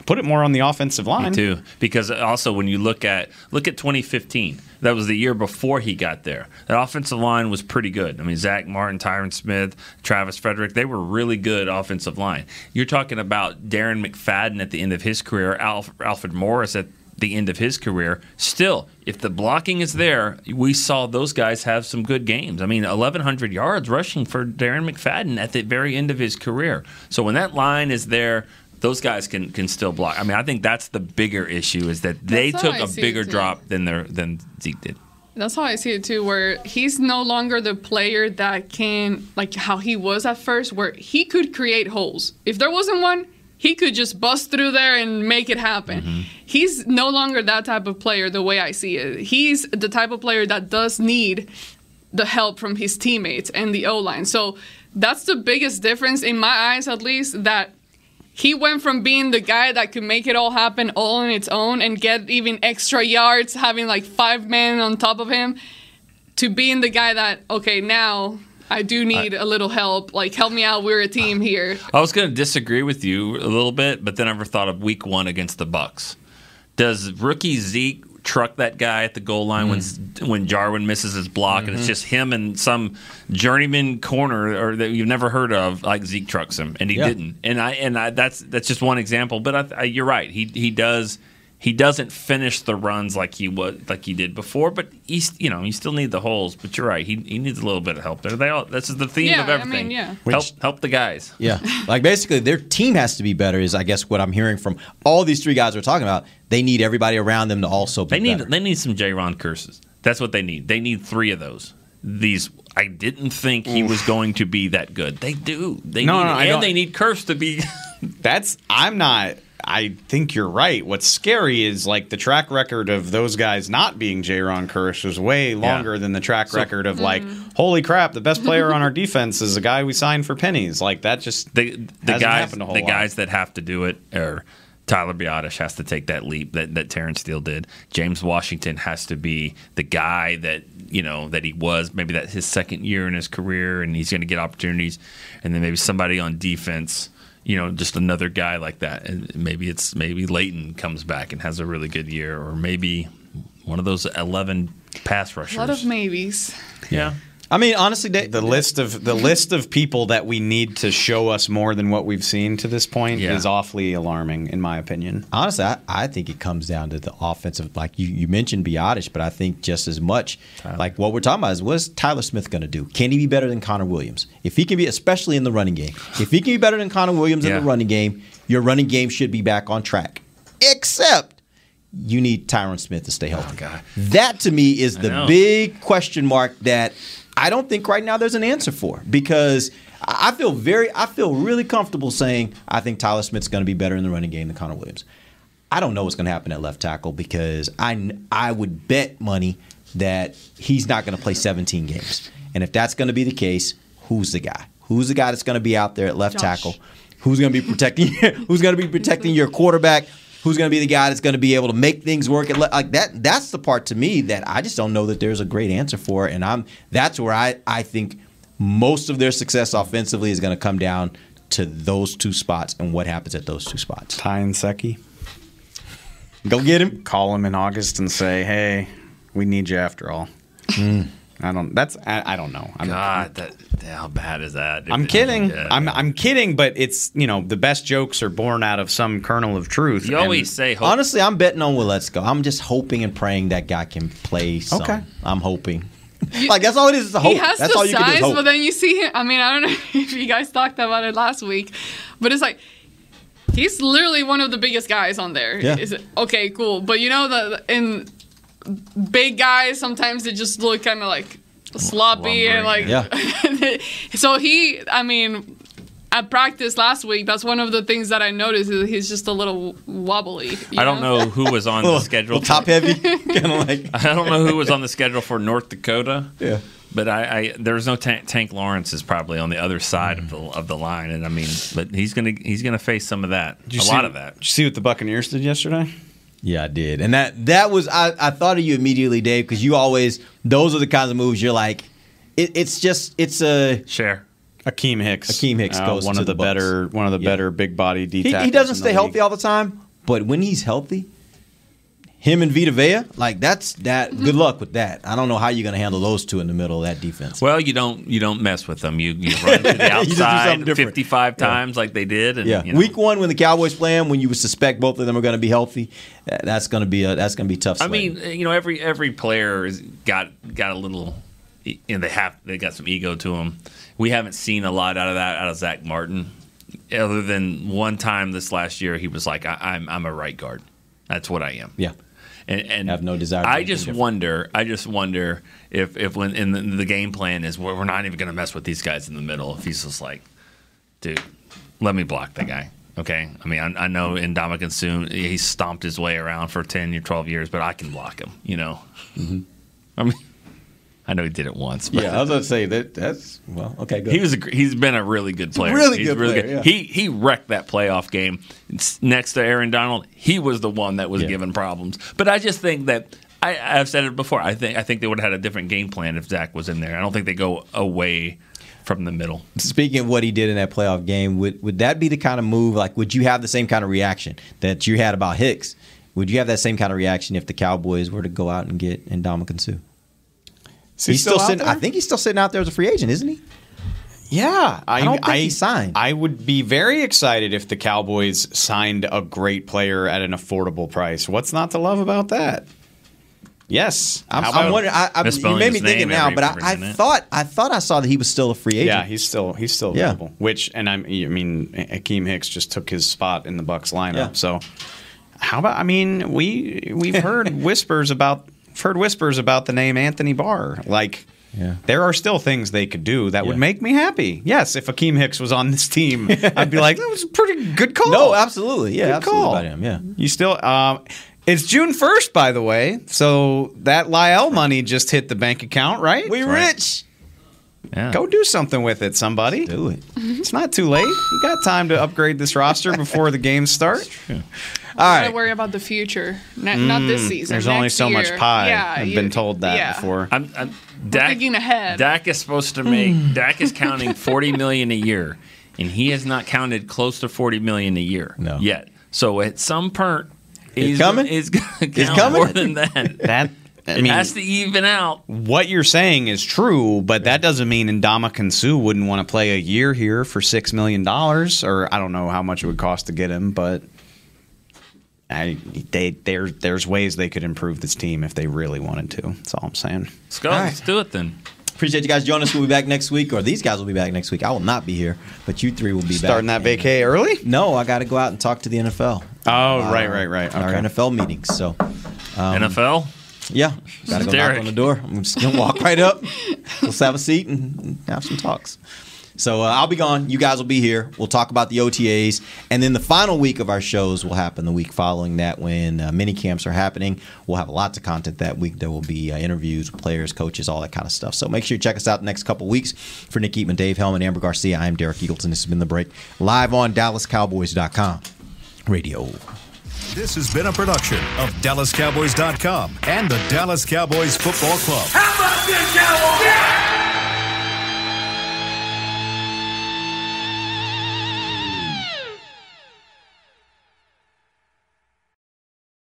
I put it more on the offensive line Me too, because also when you look at look at 2015, that was the year before he got there. That offensive line was pretty good. I mean, Zack Martin, Tyron Smith, Travis Frederick, they were really good offensive line. You're talking about Darren McFadden at the end of his career, Alf, Alfred Morris at the end of his career. Still, if the blocking is there, we saw those guys have some good games. I mean, 1,100 yards rushing for Darren McFadden at the very end of his career. So when that line is there, those guys can can still block. I mean, I think that's the bigger issue is that they That's took a bigger drop than their than Zeke did. That's how I see it too, where he's no longer the player that can, like how he was at first, where he could create holes. If there wasn't one, he could just bust through there and make it happen. Mm-hmm. He's no longer that type of player the way I see it. He's the type of player that does need the help from his teammates and the O line. So that's the biggest difference in my eyes, at least, that he went from being the guy that could make it all happen all on its own and get even extra yards, having like five men on top of him, to being the guy that, okay, now I do need a little help. Like, help me out. We're a team here. I was going to disagree with you a little bit, but then I ever thought of Week One against the Bucks. Does rookie Zeke truck that guy at the goal line when when Jarwin misses his block, and it's Mhm. just him and some journeyman corner or that you've never heard of, like Zeke trucks him, and he Yeah. didn't. And I and I, that's that's just one example, but I, I, you're right. He he does. He doesn't finish the runs like he was like he did before, but he's you know you still need the holes. But you're right, he, he needs a little bit of help there. They all this is the theme Yeah, of I mean, everything. yeah. help help the guys. [LAUGHS] Yeah. like basically their team has to be better is I guess what I'm hearing from all these three guys we're talking about. They need everybody around them to also be They need better. they need some Jayron Kearses. That's what they need. They need three of those. These I didn't think he was going to be that good. They do. They No, need, no, I and don't- they need curse to be. [LAUGHS] That's I'm not. I think you're right. What's scary is like the track record of those guys not being Jayron Kearse is way longer than the track So- record of mm-hmm. like, holy crap, the best player on our defense is a guy we signed for pennies. Like that just the the hasn't guys a whole the lot. guys that have to do it are Tyler Biadasz has to take that leap that that Terence Steele did. James Washington has to be the guy that you know that he was maybe that his second year in his career and he's going to get opportunities and then maybe somebody on defense you know just another guy like that. And maybe it's maybe Leighton comes back and has a really good year or maybe one of those 11 pass rushers A lot of maybes. yeah I mean, honestly, they, the list of the list of people that we need to show us more than what we've seen to this point Yeah. is awfully alarming, in my opinion. Honestly, I, I think it comes down to the offensive. Like you, you mentioned Biadasz, but I think just as much, like what we're talking about is what is Tyler Smith going to do? Can he be better than Connor Williams? If he can be, especially in the running game, if he can be better than Connor Williams in the running game, your running game should be back on track. Except you need Tyron Smith to stay healthy. That to me is the big question mark that I don't think right now there's an answer for because I feel very, I feel really comfortable saying I think Tyler Smith's going to be better in the running game than Connor Williams. I don't know what's going to happen at left tackle because I I would bet money that he's not going to play 17 games. And if that's going to be the case, who's the guy? Who's the guy that's going to be out there at left Josh. tackle? Who's going to be protecting? [LAUGHS] who's going to be protecting your quarterback? Who's going to be the guy that's going to be able to make things work? At le- like that. That's the part to me that I just don't know that there's a great answer for. And I'm that's where I I think most of their success offensively is going to come down to those two spots and what happens at those two spots. Ty and Seki. Go get him. Call him in August and say, "Hey, we need you after all." Mm. I don't. That's. I, I don't know. I'm, God, that how bad is that? I'm kidding. Yeah. I'm I'm kidding, but it's you know the best jokes are born out of some kernel of truth. You and- always say hope. Honestly, I'm betting on Waletzko. I'm just hoping and praying that guy can play. Some. Okay. I'm hoping. like that's all it is. Is a hope. He has that's the all you size, but then you see him. I mean, I don't know [LAUGHS] if you guys talked about it last week, but it's like he's literally one of the biggest guys on there. Yeah. Is it okay? Cool, but you know the in big guys sometimes they just look kind of like sloppy and like. Yeah. [LAUGHS] so he, I mean. At practice last week, that's one of the things that I noticed is he's just a little wobbly. you I don't know who was on the schedule. top heavy, [LAUGHS] kind of like. I don't know who was on the schedule for North Dakota. Yeah. But I, I there's no tank, Tank Lawrence is probably on the other side of the mm. of the line, and I mean, but he's gonna he's gonna face some of that, a see- lot of that. Did you see what the Buccaneers did yesterday? Yeah, I did, and that that was I, I thought of you immediately, Dave, because you always those are the kinds of moves you're like. It, it's just it's a share. Akiem Hicks. Akiem Hicks Uh, goes one to of the, the better one of the Yeah. better big body D he, he doesn't in the stay healthy league. all the time, but when he's healthy, him and Vita Vea, like that's that. Good luck with that. I don't know how you're going to handle those two in the middle of that defense. Well, you don't you don't mess with them. You you run to the [LAUGHS] You do something outside 55 Yeah. times like they did. And, yeah, you know, week one when the Cowboys play them, when you would suspect both of them are going to be healthy, uh, that's going to be a that's going to be tough. I mean, you know, every every player has got got a little, know, they have they got some ego to them. We haven't seen a lot out of that out of Zack Martin, other than one time this last year he was like, I, "I'm I'm a right guard. That's what I am." yeah, and, and have no desire. to I just different. wonder. I just wonder if if when in the, the game plan is we're, we're not even going to mess with these guys in the middle. If he's just like, dude, let me block the guy. Okay, I mean, I, I know Ndamukong Suh he stomped his way around for ten or twelve years, but I can block him. You know, mm-hmm. I mean, I know he did it once. But. Yeah, I was going to say that. That's well, okay. Good. He was. A, he's been a really good player. really He's good player, yeah. He he wrecked that playoff game next to Aaron Donald. He was the one that was Yeah. given problems. But I just think that I, I've said it before. I think I think they would have had a different game plan if Zach was in there. I don't think they go away from the middle. Speaking of what he did in that playoff game, would would that be the kind of move? Like, would you have the same kind of reaction that you had about Hicks? Would you have that same kind of reaction if the Cowboys were to go out and get Ndamukong Suh? Is he he's still out sitting. I think he's still sitting out there as a free agent, isn't he? Yeah, I, I don't think he signed. I would be very excited if the Cowboys signed a great player at an affordable price. What's not to love about that? Yes, I'm, I'm wondering. I, I, you Misspelling made me his thinking now, but I, I thought I thought I saw that he was still a free agent. Yeah, he's still he's still Yeah. available. Which and I'm, I mean, Akiem Hicks just took his spot in the Bucs lineup. Yeah. So how about? I mean, we we've heard [LAUGHS] whispers about heard whispers about the name Anthony Barr. Like, Yeah. there are still things they could do that would make me happy. Yes, if Akiem Hicks was on this team, [LAUGHS] I'd be like, that was a pretty good call. No, absolutely. Yeah, Good absolutely call. about him. Yeah. You still. Um, it's June first, by the way. So that La'el money just hit the bank account, right? We rich. Yeah. Go do something with it, somebody. Do it. It's not too late. You got time to upgrade this roster before the games start. All Gotta worry about the future, not, not this Mm, season. There's only next so much pie. Yeah, I've you- been told that yeah. before. I'm, I'm Dak, thinking ahead. Dak is supposed to make. Dak is counting [LAUGHS] 40 million a year, and he has not counted close to 40 million a year No. yet. So at some point, he's coming? Is going to It's coming? more than that. [LAUGHS] That I it has to even out. what you're saying is true, but that doesn't mean Ndamukong Suh wouldn't want to play a year here for six million dollars, or I don't know how much it would cost to get him, but I, they, there, there's ways they could improve this team if they really wanted to. That's all I'm saying. Let's go. All right. Let's do it then. Appreciate you guys joining us. We'll be back next week, or these guys will be back next week. I will not be here, but you three will be Starting back. that vacay early? No, I got to go out and talk to the NFL. Oh, Uh, right, right, right. Our Okay. NFL meetings. So, um, NFL. yeah, got to go knock on the door. I'm just gonna walk right up. Let's have a seat and have some talks. So uh, I'll be gone. You guys will be here. We'll talk about the OTAs, and then the final week of our shows will happen the week following that when uh, mini camps are happening. We'll have lots of content that week. There will be uh, interviews with players, coaches, all that kind of stuff. So make sure you check us out the next couple weeks. For Nick Eatman, Dave Helman, Amber Garcia, I am Derek Eagleton. This has been the break live on DallasCowboys.com radio. This has been a production of DallasCowboys.com and the Dallas Cowboys Football Club. How about this, Cowboys? Yeah!